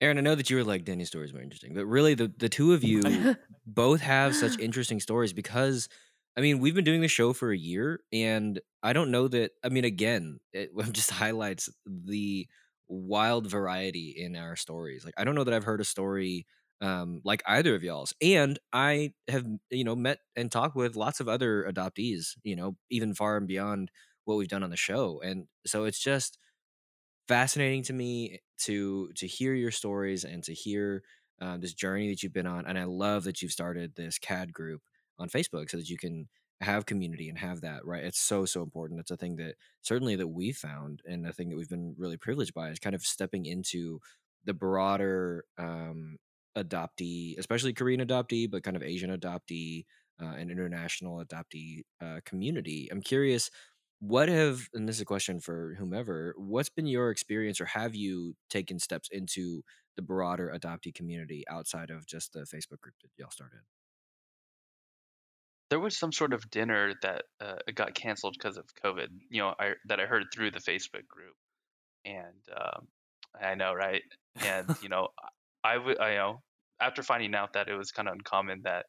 Erin, I know that you were like Danny's stories more interesting, but really the the two of you both have such interesting stories because I mean we've been doing the show for a year, and I don't know that. I mean, again, it just highlights the wild variety in our stories. Like I don't know that I've heard a story um, like either of y'all's, and I have you know met and talked with lots of other adoptees, you know, even far and beyond what we've done on the show, and so it's just fascinating to me to to hear your stories and to hear uh, this journey that you've been on and i love that you've started this KAD group on facebook so that you can have community and have that right? It's so so important. It's a thing that certainly that we found and a thing that we've been really privileged by is kind of stepping into the broader um adoptee especially korean adoptee but kind of asian adoptee uh, and international adoptee uh, community. I'm curious what have and this is a question for whomever what's been your experience or have you taken steps into the broader adoptee community outside of just the facebook group that y'all started? There was some sort of dinner that uh, got canceled because of covid you know I, that i heard through the facebook group. And um, i know right? And you know i would i know after finding out that it was kind of uncommon that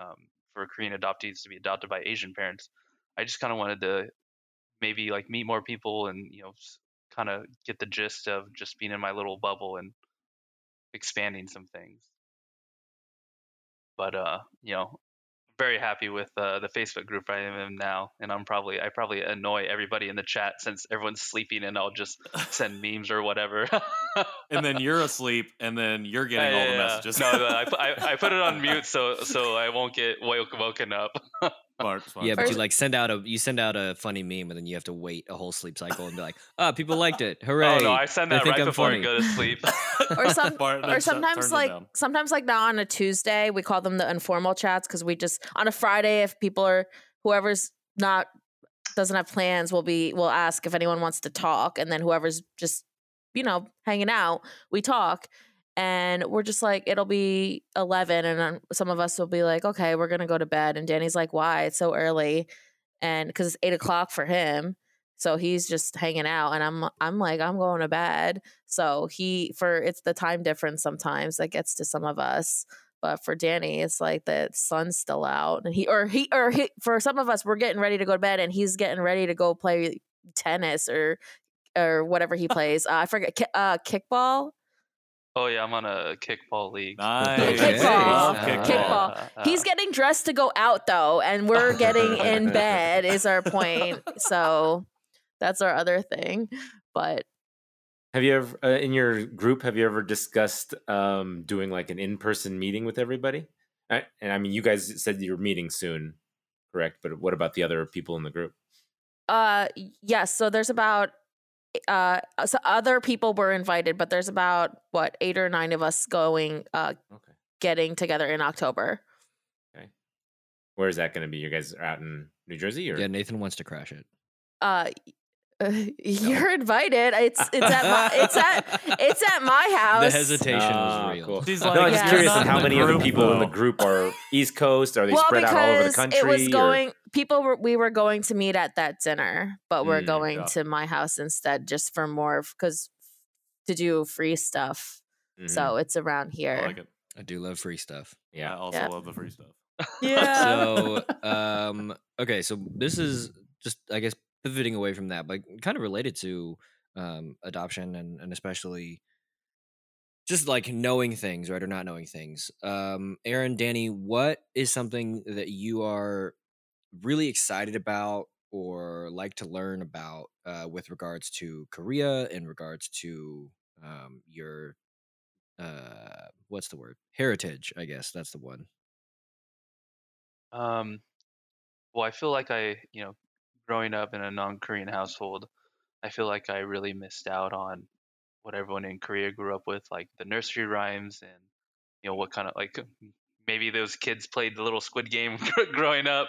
um, for korean adoptees to be adopted by asian parents i just kind of wanted to maybe like meet more people and you know kind of get the gist of just being in my little bubble and expanding some things. But uh you know very happy with uh, the Facebook group I am in now, and I'm probably I probably annoy everybody in the chat since everyone's sleeping, and I'll just send memes or whatever. and then you're asleep, and then you're getting all the Yeah, messages. No, no, I, I, I put it on mute so so I won't get woken up. Smart, smart, yeah but you like send out a you send out a funny meme and then you have to wait a whole sleep cycle and be like ah people liked it. Hooray oh no, I send They that think right I'm before funny." I go to sleep. or some Bart or sometimes turns like sometimes like now on a Tuesday we call them the informal chats because we just on a Friday if people are whoever's not doesn't have plans will be we'll ask if anyone wants to talk and then whoever's just you know hanging out we talk and we're just like it'll be 11 and then some of us will be like okay we're gonna go to bed and danny's like why? It's so early and because it's 8 o'clock for him so he's just hanging out and i'm i'm like i'm going to bed so he for it's the time difference sometimes that gets to some of us but for danny it's like the sun's still out and he or he or he for some of us we're getting ready to go to bed and he's getting ready to go play tennis or or whatever he plays uh, i forget uh kickball oh yeah, I'm on a kickball league. Nice. Kickball. Love kickball. Kickball. He's getting dressed to go out though and we're getting in bed is our point so that's our other thing but Have you ever, uh, in your group, have you ever discussed um, doing like an in-person meeting with everybody? I, and I mean, you guys said you're meeting soon, correct? But what about the other people in the group? Uh, y- yes. So there's about uh, so other people were invited, but there's about what eight or nine of us going uh Okay. getting together in October. Okay, where is that going to be? You guys are out in New Jersey, or yeah nathan wants to crash it Uh, you're invited. It's it's at my it's at it's at my house. the hesitation Ah, was real cool. She's no, I'm just Yeah. curious on how many of the group, people in the group are East Coast. Are they well, spread out all over the country? it was or- going. People were we were going to meet at that dinner, but we're Mm, going yeah. to my house instead, just for more because to do free stuff. Mhm. So it's around here. I like it. i do love free stuff Yeah, I also Yeah. love the free stuff. Yeah. so um okay so this is just i guess pivoting away from that but kind of related to um adoption and and especially just like knowing things right or not knowing things. Um erin danny what is something that you are really excited about or like to learn about uh, with regards to korea in regards to um your uh what's the word? Heritage i guess that's the one. Um, well, I feel like I, you know, growing up in a non-Korean household, I feel like I really missed out on what everyone in Korea grew up with, like the nursery rhymes and, you know, what kind of like maybe those kids played the little Squid Game growing up.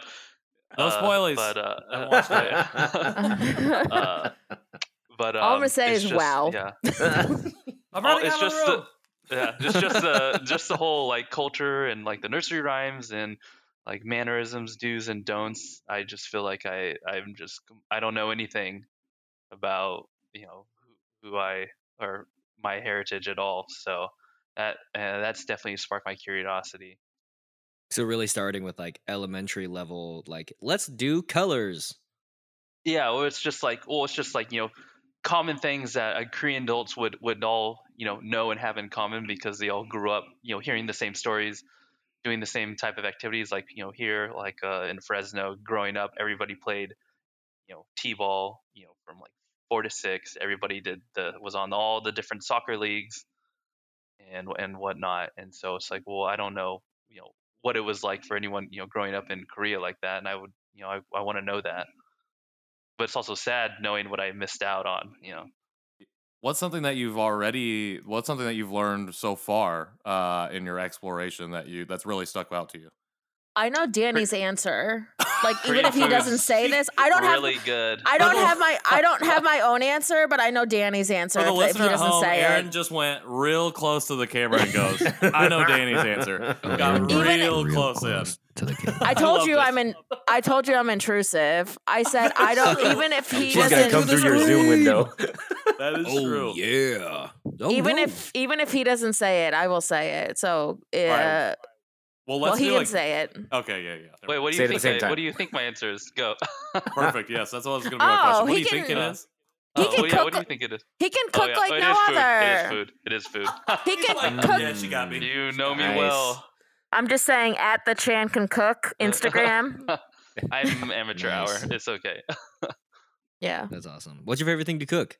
No uh, spoilies. But uh, I haven't watched it. uh, but All I'm um, gonna say is just- wow. Yeah. I'm running it's out just room. the, yeah, just just the just the whole like culture and like the nursery rhymes and like mannerisms, do's and don'ts. I just feel like I I'm just I don't know anything about you know who I or my heritage at all. So that uh, that's definitely sparked my curiosity. So really starting with like elementary level, like let's do colors. Yeah, well, it's just like well, it's just like you know, common things that uh, Korean adults would would all you know know and have in common because they all grew up you know hearing the same stories, doing the same type of activities. Like you know here, like uh, in Fresno, growing up, everybody played you know t-ball. You know from like four to six, everybody did the was on all the different soccer leagues and and whatnot. And so it's like, well, I don't know, you know, what it was like for anyone you know growing up in Korea like that, and I would you know I, I want to know that but it's also sad knowing what I missed out on. You know, What's something that you've already? What's something that you've learned so far uh, in your exploration that you that's really stuck out to you? I know Danny's answer. Like even if he food doesn't say this, I don't really have good. I don't have my I don't have my own answer, but I know Danny's answer For the if, if he listener doesn't home, say Erin it. just went real close to the camera and goes, "I know Danny's answer." Got Even- real, close, in. to the camera. I told love you this. I'm in. I told you I'm intrusive. I said I don't. Even if he She's doesn't. come through your Zoom window. That is oh true. yeah. Oh, even no. if even if he doesn't say it, I will say it. So, uh, right. Well, let's well, he do can say it. Okay, yeah, yeah. Wait, what do Say you it think? I, what do you think my answer is? Go. go. Perfect. Yes, that's what I was going to be my Oh, question. What do he you think can- it is? He oh, can well, yeah, what do you think it is? He can Oh, cook yeah. like oh, no food. other. It is food. It is food. He can Like, cook. yeah, she got me. you know me Nice. well. I'm just saying, at the Chan can cook Instagram. I'm amateur Nice. hour. It's okay. yeah. That's awesome. What's your favorite thing to cook?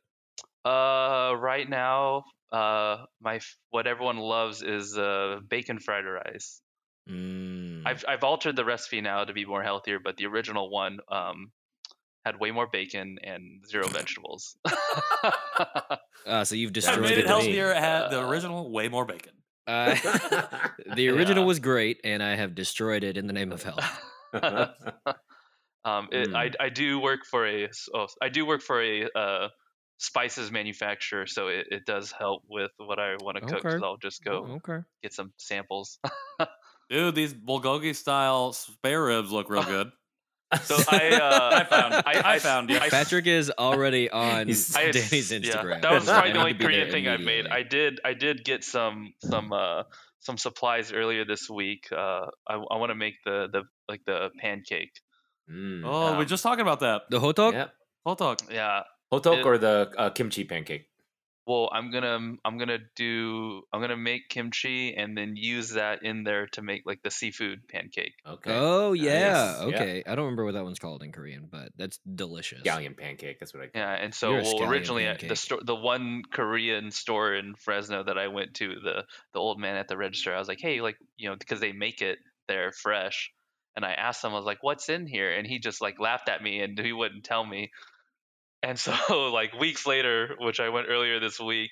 Uh, right now, uh, my f- what everyone loves is uh bacon fried rice. Mm. I've I've altered the recipe now to be more healthier, but the original one um had way more bacon and zero vegetables. Ah, so you've I destroyed made it it healthier. It had the original way more bacon. Uh, the original Yeah. was great, and I have destroyed it in the name of health. um, it, I Mm. I do work for a s- oh, I do work for a uh spices manufacturer, so it, it does help with what I want to cook. Okay. So I'll just go Oh, okay. get some samples. Dude, these bulgogi style spare ribs look real good. So I uh, I found. I, I- found. Yeah. I- Patrick is already on He's- I- Danny's yeah, Instagram. that was probably the only to be there Korean thing I've made. I did I did get some some uh some supplies earlier this week. Uh, I, I want to make the the like the pancake. Mm. oh, we're um, just talking about that. the hotteok. Yep. Hold talk. Yeah. Hotteok It- or the uh, kimchi pancake? Well, I'm gonna I'm gonna do I'm gonna make kimchi and then use that in there to make like the seafood pancake. Okay. Oh yeah. Nice. Yeah. Okay. I don't remember what that one's called in Korean, but that's delicious. Scallion pancake. That's what I call Yeah, and so You're well, originally uh, the store, the one Korean store in Fresno that I went to, the the old man at the register, I was like, hey, like you know, because they make it there fresh, and I asked him, I was like, what's in here, and he just like laughed at me and he wouldn't tell me, and so like weeks later, which I went earlier this week,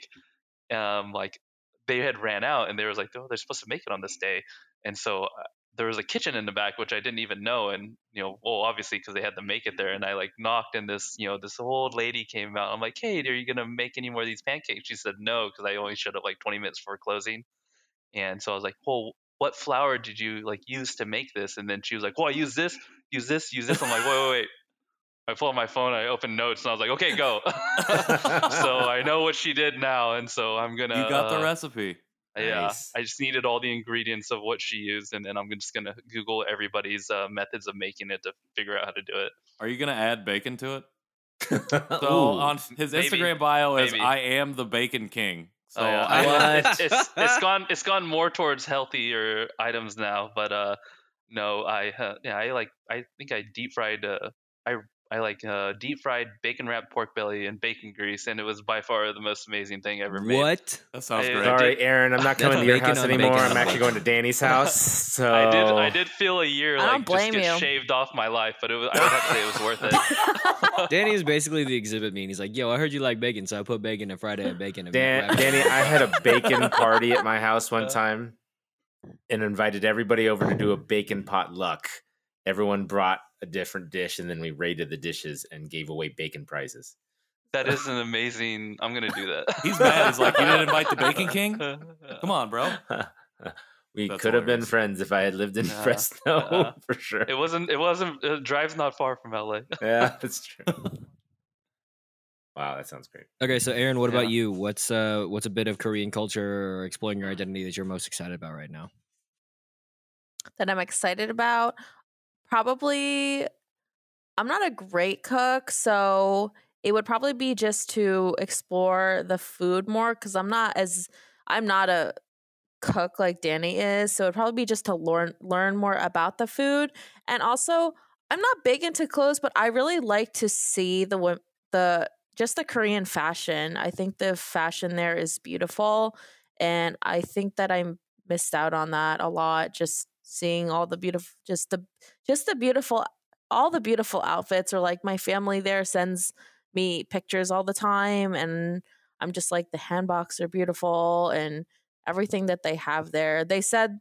um, like they had ran out and they was like, oh, they're supposed to make it on this day, and so. Uh, there was a kitchen in the back which I didn't even know, and you know, well, obviously because they had to make it there. And I like knocked, and this, you know, this old lady came out. I'm like, "Hey, are you gonna make any more of these pancakes?" She said no, because I only showed up like 20 minutes before closing. And so I was like, "Well, what flour did you like use to make this?" And then she was like, "Well, I use this, use this, use this." I'm like, "Wait, wait, wait." I pull out my phone, I open notes, and I was like, "Okay, go." so I know what she did now, and so I'm gonna. You got the uh, recipe. yeah, Nice. I just needed all the ingredients of what she used, and then I'm just gonna Google everybody's uh, methods of making it to figure out how to do it. Are you gonna add bacon to it? So Ooh. on his Maybe. Instagram bio is Maybe. "I am the Bacon King." So Oh, yeah. I, I- What? it's it's gone it's gone more towards healthier items now, but uh, no, I uh, yeah I like I think I deep fried uh I I like uh deep fried bacon wrapped pork belly and bacon grease, and it was by far the most amazing thing ever made. What? that sounds I- great. Sorry, Erin. I'm not coming to your bacon house anymore. I'm actually going to Danny's house. So I did I did feel a year I don't like just get you. shaved off my life, but it was I would have to say it was worth it. Danny is basically the exhibit me, and he's like, "Yo, I heard you like bacon, so I put bacon and fried egg bacon." And Dan, wrapped. Danny, I had a bacon party at my house one time and invited everybody over to do a bacon potluck. Everyone brought a different dish, and then we rated the dishes and gave away bacon prizes. That is an amazing. I'm gonna do that. He's mad. He's like, "You didn't invite the Bacon King? Come on, bro." we That's could have been hilarious. friends if I had lived in Yeah, Fresno yeah. for sure. It wasn't. It wasn't. Uh, drive's not far from LA. yeah, that's true. Wow, that sounds great. Okay, so Erin, what about you? What's uh what's a bit of Korean culture or exploring your identity that you're most excited about right now? that I'm excited about. Probably, I'm not a great cook, so it would probably be just to explore the food more because I'm not as I'm not a cook like Danny is. So it'd probably be just to learn learn more about the food, and also I'm not big into clothes, but I really like to see the the just the Korean fashion. I think the fashion there is beautiful, and I think that I missed out on that a lot. Just seeing all the beautiful, just the just the beautiful, all the beautiful outfits. Or like my family there sends me pictures all the time, and I'm just like the hanboks are beautiful and everything that they have there. They said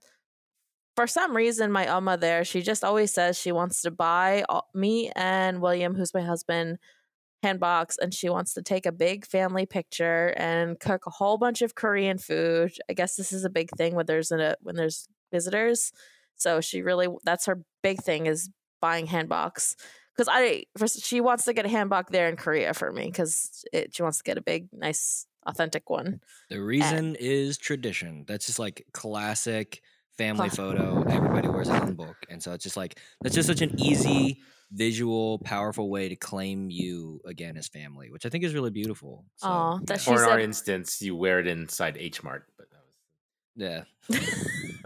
for some reason my Oma there, she just always says she wants to buy all, me and William, who's my husband, hanboks and she wants to take a big family picture and cook a whole bunch of Korean food. I guess this is a big thing when there's a uh, when there's visitors. So she really that's her big thing is buying hanboks because I first, she wants to get a hanbok there in Korea for me because she wants to get a big, nice, authentic one. The reason is tradition. That's just like classic family Cla- photo. Everybody wears a hanbok, and so it's just like that's just such an easy, visual, powerful way to claim you again as family, which I think is really beautiful. So, Aw, that yeah. she Or in our instance, you wear it inside H Mart, but that was yeah.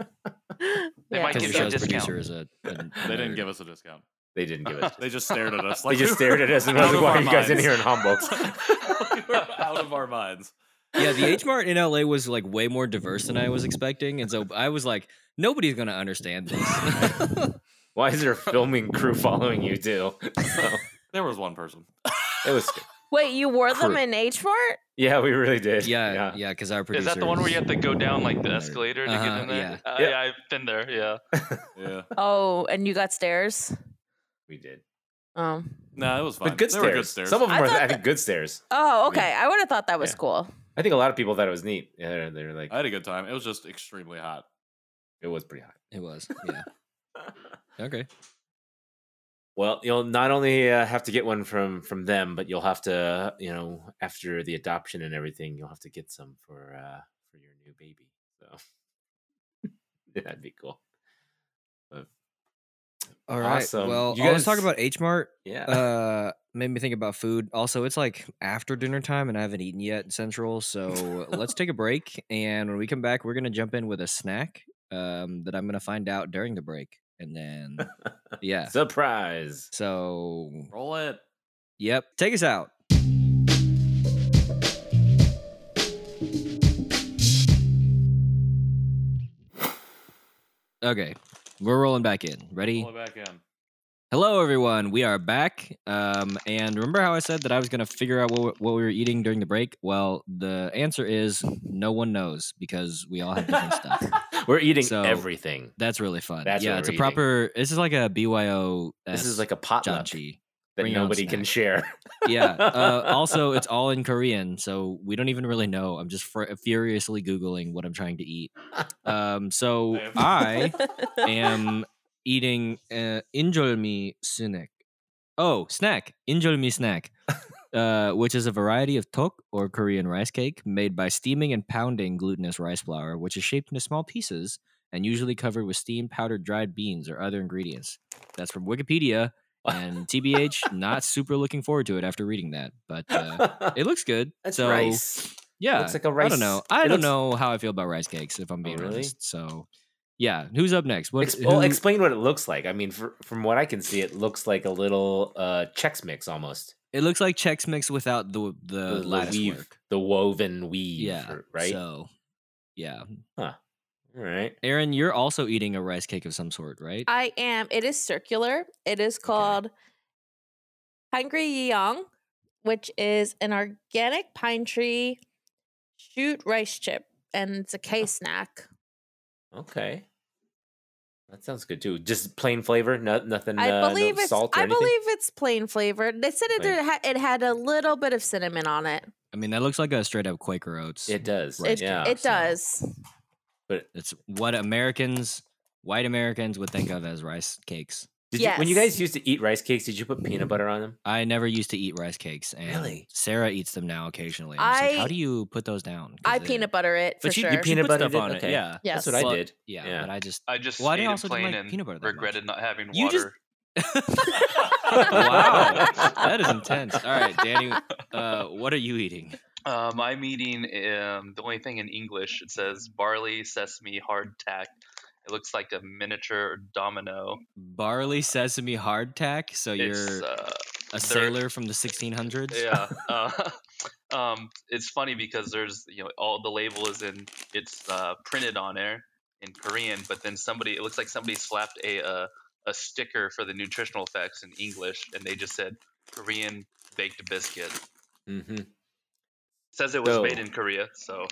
They might Because give the you a discount. producer is a, a They didn't give us a discount. they didn't give us. They just stared at us. they just stared at us and out was like, "Why our are you guys in here in hanboks?" we were out of our minds. Yeah, the H Mart in LA was like way more diverse than I was expecting, and so I was like, nobody's gonna understand this. Why is there a filming crew following you too? So, There was one person. it was good. Wait, you wore them Crew. in H Mart? Yeah, we really did. yeah, yeah, because our producer Is that the one where you have to go down like the escalator to Uh-huh, get in there? yeah. Uh, Yeah. yeah, I've been there. Yeah. Yeah. Oh, and you got stairs? we did. Oh. No, it was fine. But good They were stairs. good stairs. Some of them I are, thought I think, that- good stairs. Oh, I mean, okay. I would have thought that was yeah. cool. I think a lot of people thought it was neat. Yeah, they're, they're like, I had a good time. It was just extremely hot. it was pretty hot. It was, yeah. okay. Well, you'll not only uh, have to get one from from them, but you'll have to, you know, after the adoption and everything, you'll have to get some for uh for your new baby. So that'd be cool. But, All right. Awesome. Well, You all this talk about H Mart yeah. uh made me think about food. Also, it's like after dinner time and I haven't eaten yet in Central. So let's take a break. And when we come back, we're gonna jump in with a snack um that I'm gonna find out during the break. And then yeah. Surprise. So Roll it. yep. Take us out. Okay. We're rolling back in. Ready? Roll it back in. Hello, everyone. We are back. Um, and remember how I said that I was going to figure out what, what we were eating during the break? Well, the answer is no one knows because we all have different stuff. We're eating So, everything. That's really fun. That's yeah, it's a eating. proper. This is like a BYO. This is like a potluck janchi. that bring nobody can share. Yeah. Uh, also, it's all in Korean, so we don't even really know. I'm just fur- furiously googling what I'm trying to eat. Um, so I am eating uh, injeolmi snack. Oh, snack injeolmi snack, uh, which is a variety of tteok or Korean rice cake made by steaming and pounding glutinous rice flour, which is shaped into small pieces and usually covered with steamed powdered dried beans or other ingredients. That's from Wikipedia. And TBH, not super looking forward to it after reading that, but uh, it looks good. That's so rice. yeah, Looks like a rice- i don't know. I it don't looks- know how I feel about rice cakes if I'm being really? honest. So, yeah, who's up next? What? Ex- well, explain what it looks like. I mean, for, from what I can see, it looks like a little uh, Chex Mix almost. it looks like Chex Mix without the the, the lattice weave, work. the woven weave. Yeah, or- right. So, yeah, All right. Erin, you're also eating a rice cake of some sort, right? I am. It is circular. It is called Hungry Young, which is an organic pine tree shoot rice chip, and it's a K snack. Okay. That sounds good too. Just plain flavor, no, nothing. I uh, believe no it's. salt or I anything. believe it's plain flavored. They said it Plain. did ha- it had a little bit of cinnamon on it. I mean, that looks like a straight up Quaker Oats. it does. Right. It yeah. it so- does. but It's what Americans, white Americans, would think of as rice cakes. Did you, when you guys used to eat rice cakes, did you put peanut butter on them? I never used to eat rice cakes, and Really? Sarah eats them now occasionally. I'm just like, how do you put those down? I they- peanut butter it for But she, sure. you peanut peanut butter butter stuff did? on Okay. it. Yeah, Yes. That's what I did. yeah, Yeah. But I just I just Well, I ate it also didn't plain like and peanut butter that much. regretted not having You just- water. wow, that is intense. All right, Danny, uh, what are you eating? Um, I'm eating um, the only thing in English. It says barley, sesame, hardtack. It looks like a miniature domino. Barley sesame hardtack. So you're uh, a sailor from the 1600s. yeah. Uh, um, it's funny because there's you know all the label is in it's uh, printed on there in Korean, but then somebody it looks like somebody slapped a uh, a sticker for the nutritional effects in English, and they just said Korean baked biscuit. hmm says it was So- made in Korea, so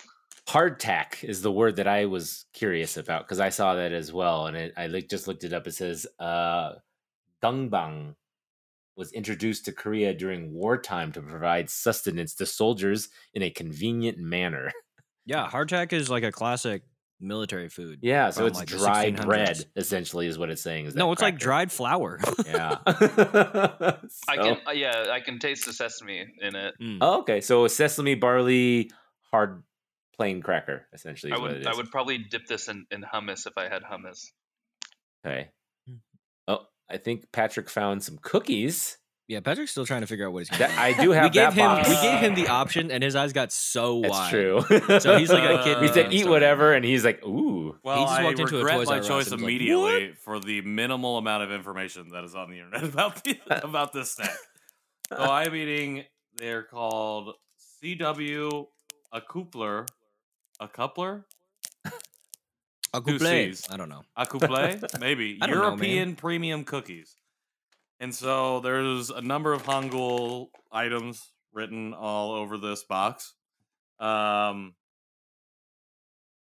Hardtack is the word that I was curious about because I saw that as well, and it, I like just looked it up. It says uh, geonppang was introduced to Korea during wartime to provide sustenance to soldiers in a convenient manner. Yeah, hardtack is like a classic military food. Yeah, so it's like, the dry bread essentially is what it's saying. Is No, that it's like dried flour. Yeah. I can uh, yeah I can taste the sesame in it. Mm. Oh, okay. So sesame, barley, hard plain cracker essentially. I Is what would it is. I would probably dip this in, in hummus if I had hummus. Okay. Hmm. Oh, I think Patrick found some cookies. Yeah, Patrick's still trying to figure out what he's That gonna I do have we gave that him box. we gave him the option and his eyes got so That's wide. true. So he's like a kid. he in a said, "Eat whatever," and he's like, "Ooh." Well, just I walked into a regret Toys my choice and was like, immediately for the minimal amount of information that is on the internet about the, about this snack. So I'm eating. They're called CW a coupler, a coupler, A. I don't know. a couple, maybe don't know. European premium cookies. And so there's a number of Hangul items written all over this box. Um,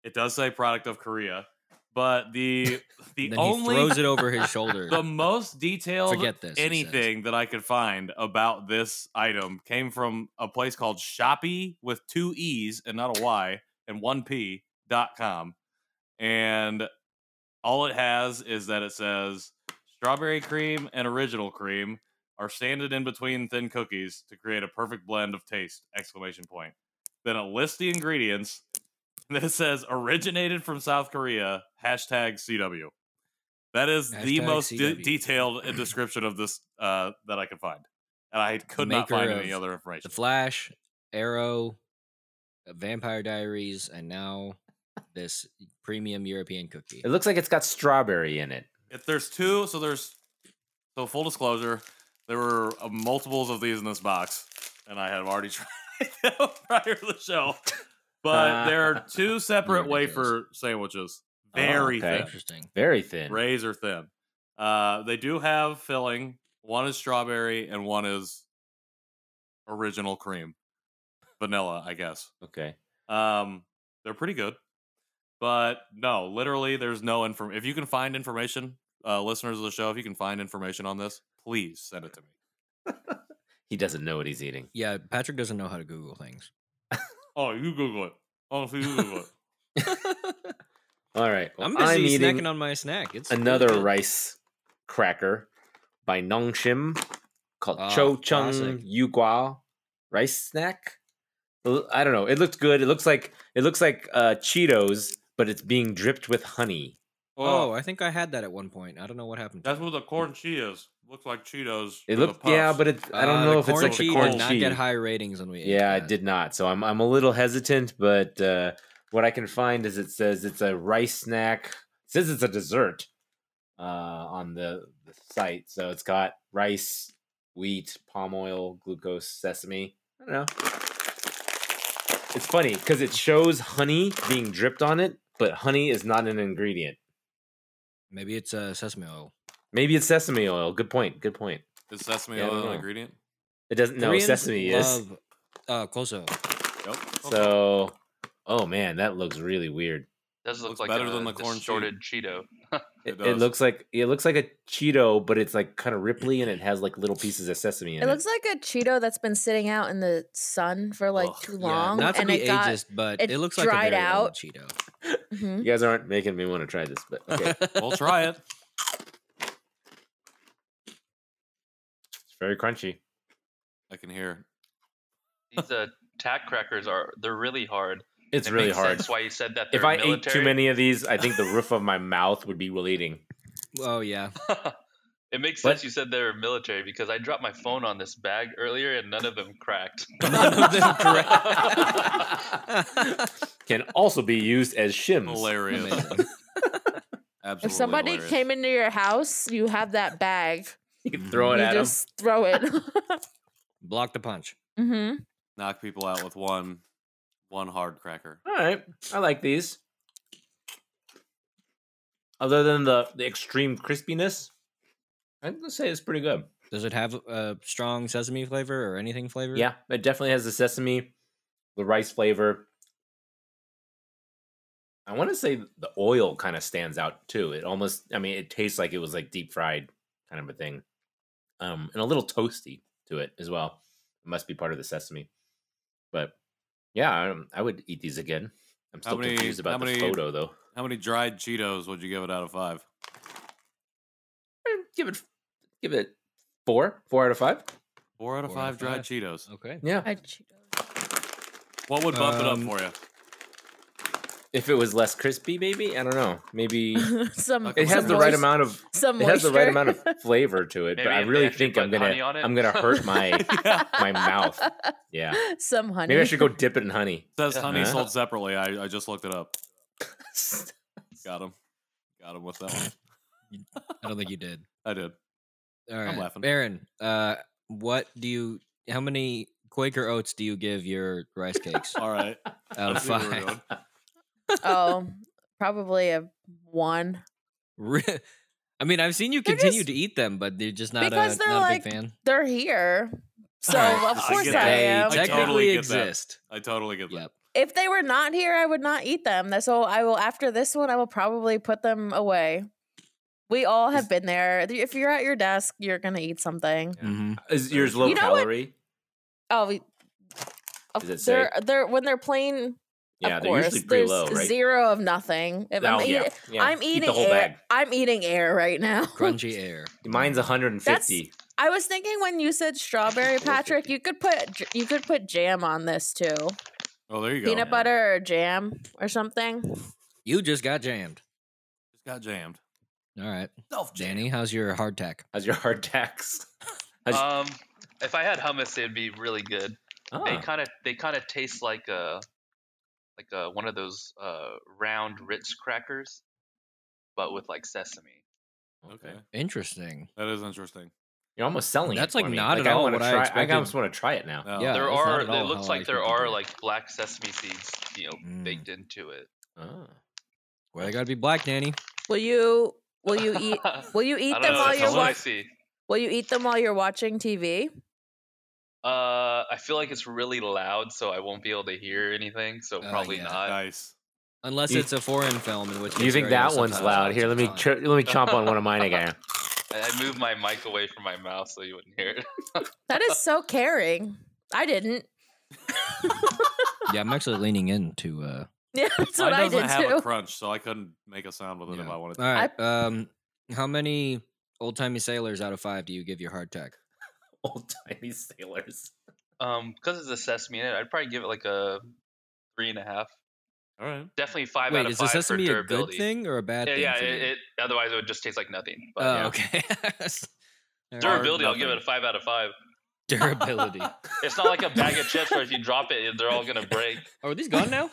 it does say product of Korea, but the the only he throws it over his shoulder. the most detailed Forget this, anything that I could find about this item came from a place called Shopee with two E's and not a Y and one P dot com. And all it has is that it says strawberry cream and original cream are sanded in between thin cookies to create a perfect blend of taste! Exclamation point. Then it lists the ingredients. Then it says originated from South Korea. Hashtag CW. That is the most de- detailed description of this uh, that I could find, and I could not find any other information. the Flash, Arrow, Vampire Diaries, and now this premium European cookie. It looks like it's got strawberry in it. If there's two, so there's so full disclosure, there were uh, multiples of these in this box, and I had already tried them prior to the show. But there are two separate wafer sandwiches, Oh, very okay. thin, Interesting. Very thin. razor thin. Uh, they do have filling. One is strawberry, and one is original cream, vanilla, I guess. Okay. Um, they're pretty good, but no, literally, there's no inform. If you can find information, uh, listeners of the show, if you can find information on this, please send it to me. He doesn't know what he's eating. Yeah, Patrick doesn't know how to Google things. Oh, you Google it. Oh, so you Google it. All right. well, I'm busy eating snacking on my snack. It's another good. rice cracker by Nongshim called Ah, Cho Chung classic. Yugwa rice snack. L- I don't know. It looked good. It looks like it looks like uh, Cheetos, but it's being dripped with honey. Oh, Oh, I think I had that at one point. I don't know what happened. that's it. what the corn cheese looks like. Cheetos. It with looked yeah, but it I don't Uh, know if it's corn like the corn did not cheese. get high ratings when we ate Yeah, it did not. So I'm I'm a little hesitant, but uh, what I can find is it says it's a rice snack. It says it's a dessert uh, on the, the site. So it's got rice, wheat, palm oil, glucose, sesame. I don't know. It's funny because it shows honey being dripped on it, but honey is not an ingredient. Maybe it's uh, sesame oil. Maybe it's sesame oil. Good point. Good point. is sesame Yeah, I oil don't an know. ingredient? It doesn't. No, Koreans sesame is. love, Uh, Koso. Yep. So, oh man, that looks really weird. Does look Looks like better a than the corn cheese. distorted Cheeto. It, It it looks like it looks like a Cheeto, but it's like kind of ripply and it has like little pieces of sesame in it. It looks like a Cheeto that's been sitting out in the sun for like Ugh. too Yeah, long, not to and be it got. ageist, but it it looks like a dried very old out. Cheeto. Mhm. you guys aren't making me want to try this, but okay. We'll try it. It's very crunchy. I can hear. These uh, tack crackers are they're really hard. It's It really makes hard. That's why you said that. If they're I ate too many of these, I think the roof of my mouth would be bleeding. Oh yeah. it makes What? sense you said they're military because I dropped my phone on this bag earlier and none of them cracked. None of them cracked. Can also be used as shims. Hilarious. Absolutely. If somebody hilarious. came into your house, you have that bag. You can throw it you at them. just throw it. Block the punch. hmm knock people out with one one hard cracker. All right, I like these. Other than the the extreme crispiness, I'm gonna say it's pretty good. Does it have a strong sesame flavor or anything flavor? Yeah, it definitely has the sesame, the rice flavor. I want to say the oil kind of stands out too. It almost, I mean, it tastes like it was like deep fried kind of a thing, um, and a little toasty to it as well. It must be part of the sesame, but yeah, I, I would eat these again. I'm How still many- confused about how the many- photo though. How many dried Cheetos would you give it out of five? Eh, Give it, give it four, four out of five. Four out of Four five of dried five. Cheetos. Okay. Yeah, What would bump it up Um, for you? If it was less crispy, maybe I don't know. Maybe some. it has some the right amount of Some it has the right amount of flavor to it, Maybe but I really think I'm gonna honey on it. I'm gonna hurt my my mouth. Yeah, Some honey. maybe I should go dip it in honey. It says honey Uh-huh. sold separately. I, I just looked it up. Got him. Got him with that one. I don't think you did. I did. All right. I'm laughing. Erin, uh, what do you? How many Quaker oats do you give your rice cakes All right. out of I see what we're five? Doing. oh, probably a one. I mean, I've seen you They're continue just- to eat them, but they're just not a, Because they're not a like- big fan. They're here, so Alright, of I course get I, that. They am. Technically totally get that. exist. I totally get that. Yep. if they were not here, I would not eat them. That's- So I will. After this one, I will probably put them away. We all have been there. If you're at your desk, you're gonna eat something. hmm Is yours low You know what? calorie? Oh, we- of- Does it say? they're they're when they're plain. Yeah, of they're course, usually pretty there's low, right? zero of nothing. If Oh, I'm, yeah, eating, yeah. I'm Eat eating the whole air. bag. I'm eating air right now. Crunchy air. Mine's 150. I was thinking when you said strawberry, Patrick, you could put j- you could put jam on this too. Oh, there you go. Peanut butter or jam or something. You just got jammed. Just got jammed. All right, Self Danny, how's your hardtack? How's your hard tax? How's- Um, if I had hummus, it'd be really good. They Ah, kind of they kind of taste like a like a, one of those uh, round Ritz crackers, but with like sesame. Okay. Interesting. That is interesting. You're almost selling That's it. like for me. not at I all wanna what I try, I expected. almost want to try it now. No. Yeah, there that's not are. at all It looks how I like there expected are it. like black sesame seeds, you know, Mm. baked into it. Ah. Well, they gotta be black, Danny. Will you will you eat will you I eat don't them know. while That's you're what I watching? see. Will you eat them while you're watching TV? Uh, I feel like it's really loud, so I won't be able to hear anything. So Oh, probably yeah. not. Nice. Unless You- it's a foreign film, in which Do you case think that one's loud? Here, let me ch- let me chomp on one of mine again. I, I moved my mic away from my mouth so you wouldn't hear it. That is so caring. I didn't. yeah, I'm actually leaning into. Uh, Yeah, that's what I doesn't did have too. a crunch, so I couldn't make a sound with it if I wanted all to. right. Um, how many old timey sailors out of five do you give your hard hardtack? Old timey sailors. um, because it's a sesame in it, I'd probably give it like a three and a half. All right. Definitely five Wait, out of is the sesame for a good thing or a bad Yeah, thing? yeah. for It, it but it would just taste like nothing. But oh, yeah. okay. Durability, I'll give it a five out of five. Durability. It's not like a bag of chips where if you drop it, they're all gonna break. Oh, are these gone now?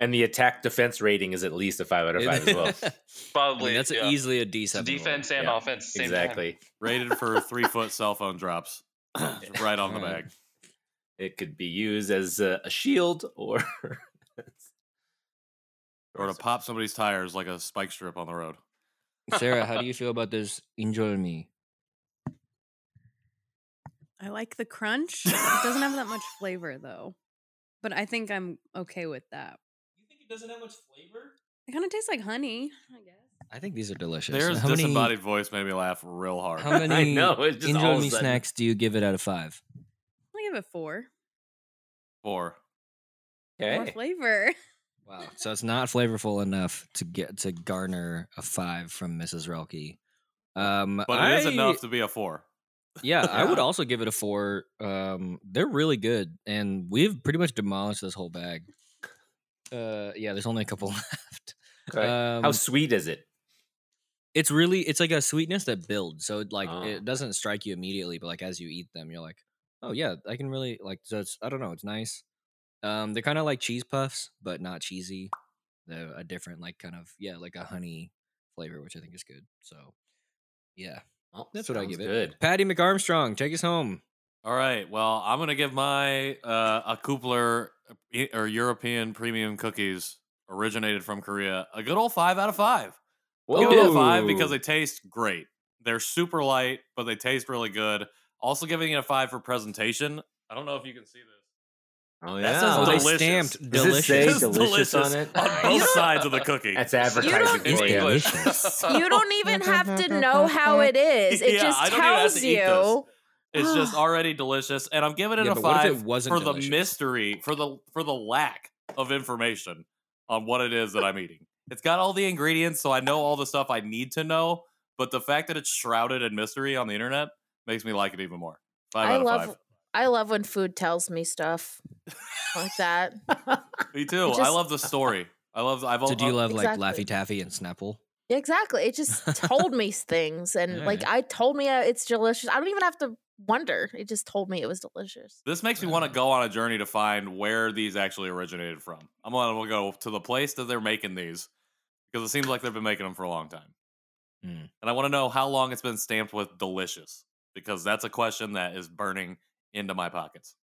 And, and the attack defense rating is at least a five out of five as well. I Probably mean, that's yeah. easily a It's D7. defense and Yeah, offense. Same time. exactly. Rated for three foot cell phone drops. right on the Alright. bag. It could be used as a, a shield or. Or to pop somebody's tires like a spike strip on the road. Sarah, how do you feel about this? Enjoy me. I like the crunch. It doesn't have that much flavor though. But I think I'm okay with that. You think it doesn't have much flavor? It kind of tastes like honey, I guess. I think these are delicious. There's how many, disembodied voice made me laugh real hard. how many I know, it's just all enjoy of me sudden. snacks do you give it out of five? I give it four. Four. Okay. More flavor. Wow. So it's not flavorful enough to get to garner a five from Mrs. Relke. Um, But it is I- enough to be a four. Yeah, I would also give it a four. Um, they're really good, and we've pretty much demolished this whole bag. Uh, yeah, there's only a couple left. Okay. How Um, sweet is it? it's really it's like a sweetness that builds so it, like Oh. it doesn't strike you immediately but like as you eat them you're like oh yeah i can really like so it's i don't know it's nice um they're kind of like cheese puffs but not cheesy they're a different like kind of yeah like a honey flavor which i think is good so yeah Oh, that's what i give it patty mcarmstrong take us home All right. Well, I'm gonna give my uh, a Kupler e- Uh, or European premium cookies originated from Korea a good old five out of five. Give it a five because they taste great. They're super light, but they taste really good. Also giving it a five for presentation. I don't know if you can see this. Oh That yeah. says oh they delicious. stamped Does it say delicious delicious on it? on both sides of the cookie. That's don't- advertising It's for you. English. You don't even have to know how it is. It Yeah, just I don't even have tells to eat this. you. It's just already delicious, and I'm giving it Yeah, a but what if it five wasn't for the mystery, for the for the lack of information on what it is that I'm eating. It's got all the ingredients, so I know all the stuff I need to know. But the fact that it's shrouded in mystery on the internet makes me like it even more. Five I out of love five. I love when food tells me stuff like that. Me too. I love the story. I love. I've so do you al- love Exactly. like laffy taffy and snapple Exactly. It just told me things and like Alright. I told me uh, it's delicious. I don't even have to wonder. It just told me it was delicious. This makes me want to go on a journey to find where these actually originated from. I'm gonna go to the place that they're making these because it seems like they've been making them for a long time, Mm. and I want to know how long it's been stamped with "delicious" because that's a question that is burning into my pockets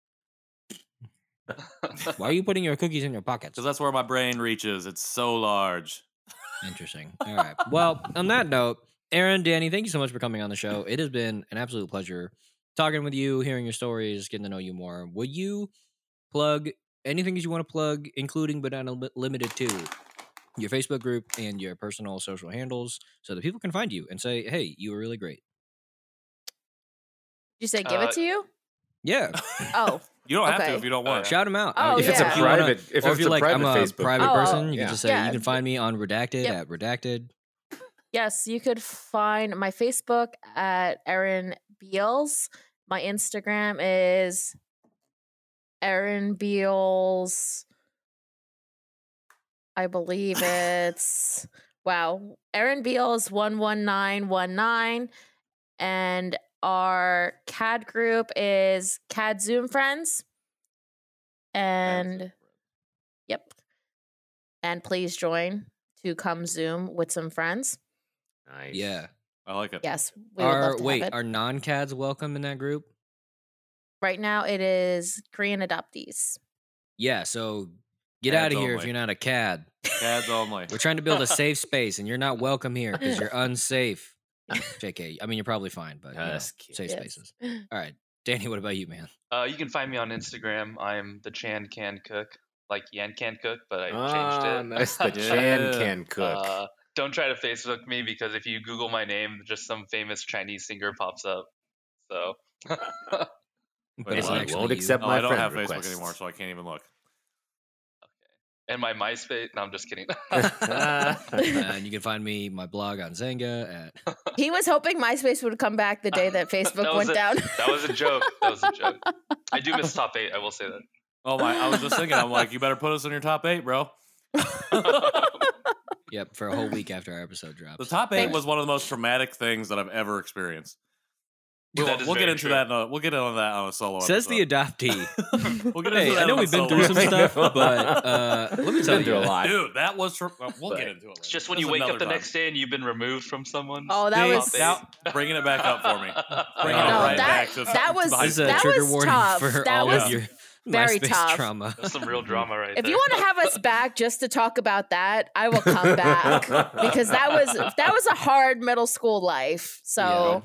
why are you putting your cookies in your pockets because that's where my brain reaches. It's so large. Interesting. All right. Well, on that note, Erin, Danny, thank you so much for coming on the show. It has been an absolute pleasure talking with you, hearing your stories, getting to know you more. Will you plug anything that you want to plug, including but not limited to your Facebook group and your personal social handles, so that people can find you and say, "Hey, you were really great." Did you say give Uh, it to you? Yeah. Oh, You don't have to if you don't Uh, want. Shout them out. Oh, If it's a you private, if or it's if you're a like, private I'm a Facebook, private person, oh, you yeah. can just say Yeah. you can find me on Redacted Yep. at Redacted. yes. You could find my Facebook at Erin Beals. My Instagram is Erin Beals. I believe it's wow. Erin Beals one one nine one nine, and our KAD group is KAD Zoom Friends. And yep, and please join to come Zoom with some friends. nice. Yeah. I like it. Yes, we would Are love to wait, have it. are non-KADs welcome in that group? right now, it is Korean adoptees. Yeah, so get KADs out of here if you're not a KAD. KADs only. We're trying to build a safe space, and you're not welcome here because you're unsafe. JK, I mean you're probably fine, but you know, safe Yes. spaces. All right, Danny, what about you, man? Uh, you can find me on Instagram. I'm the Chan Can Cook, like Yan Can Cook, but I Ah, changed it. nice. The Yeah. Chan can cook. Uh, don't try to Facebook me because if you Google my name, just some famous Chinese singer pops up. So But it's Won't you. accept Oh, my I don't friend have Facebook anymore, so I can't even look. Okay. And my MySpace. No, I'm just kidding. and you can find me my blog on Xanga at He was hoping MySpace would come back the day that Facebook That was went a- down. that was a joke. That was a joke. I do miss top eight. I will say that. Oh my! I was just thinking. I'm like, you better put us in your top eight, bro. Yep for a whole week after our episode drops. The top eight was one of the most traumatic things that I've ever experienced. We'll, we'll get into true. that. In a, we'll get into that on a solo. Says the episode. adoptee. we'll get into hey, that I know we've been through some stuff, but uh, let me tell been you, a lot. dude, that was. Tr- uh, we'll But get into it. It's later. just when That's you wake up the time. next day and you've been removed from someone. Oh, that See, was now bringing it back up for me. Bringing No, it right that- back to that was- high a that trigger was warning tough. for That all was of your very MySpace tough. trauma. That's some real drama right there. if there. you want to have us back just to talk about that, I will come back because that was that was a hard middle school life. So,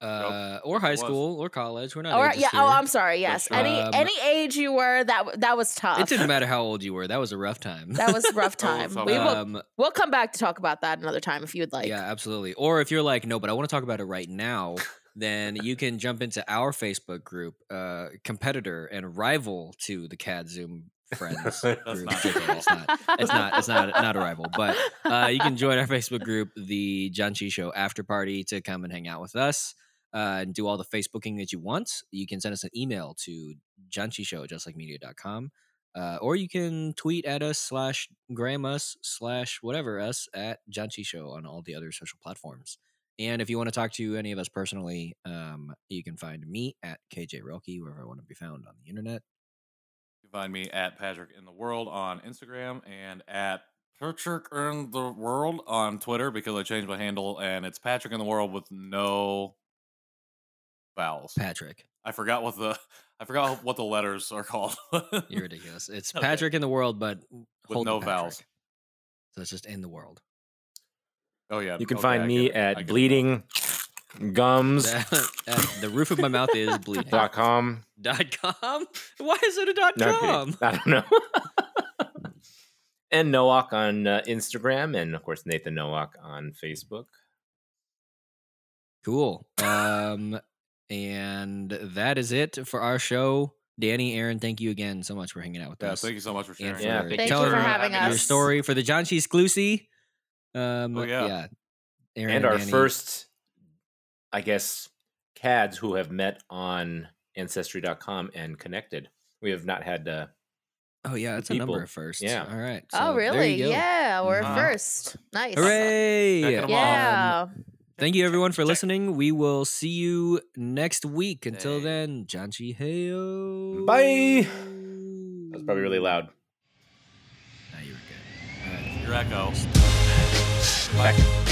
Uh, or high school or college. We're not. or ageist yeah, oh. I'm sorry. Yes, true. any Um, any age you were, that that was tough. It didn't matter how old you were. That was a rough time. That was a rough time. was tough. we will um, we'll come back to talk about that another time if you would like. yeah, absolutely. Or if you're like, no, but I want to talk about it right now, then you can jump into our Facebook group, uh, competitor and rival to the KAD Zoom friends. group. not it's not. It's not. It's not. Not a rival, but uh, you can join our Facebook group, the Janchi Show After Party, to come and hang out with us. uh, and do all the Facebooking that you want, you can send us an email to janchishow, just like media.com. Uh, or you can tweet at us slash gram us slash whatever us at Janchi Show on all the other social platforms. And if you want to talk to any of us personally, um, you can find me at KJ Roki, wherever I want to be found on the internet. You can find me at Patrick in the World on Instagram and at Patrick in the World on Twitter because I changed my handle and it's Patrick in the World with no vowels. Patrick. I forgot what the I forgot what the letters are called. You're ridiculous. It's Okay. Patrick in the world, but with no the vowels. So it's just in the world. Oh yeah. You can okay, find me it. At bleeding gums Uh, the roof of my mouth is bleeding. dot com. Dot com? Why is it a dot No, I'm com? kidding. I don't know. and Nowack on uh, Instagram, and of course Nathan Nowack on Facebook. Cool. Um, and that is it for our show. Danny, Erin, thank you again so much for hanging out with Yeah, us. thank you so much for sharing. and Yeah, for thank Thank you for your- having your story for the John Cheese Clusie. Um, Oh, yeah. yeah. Erin and our Danny. first, I guess, KADs who have met on Ancestry.com and connected. We have not had uh, Oh yeah, that's a number of firsts. Yeah. All right. oh, so there really? Yeah, we're Mhm. first. Nice. Hooray! Checking 'em off. Yeah. Thank you everyone for listening. We will see you next week. Until Hey. then, Janchi Heyo. Bye. That was probably really loud. Nah, you were good. All right. Your echo. Back.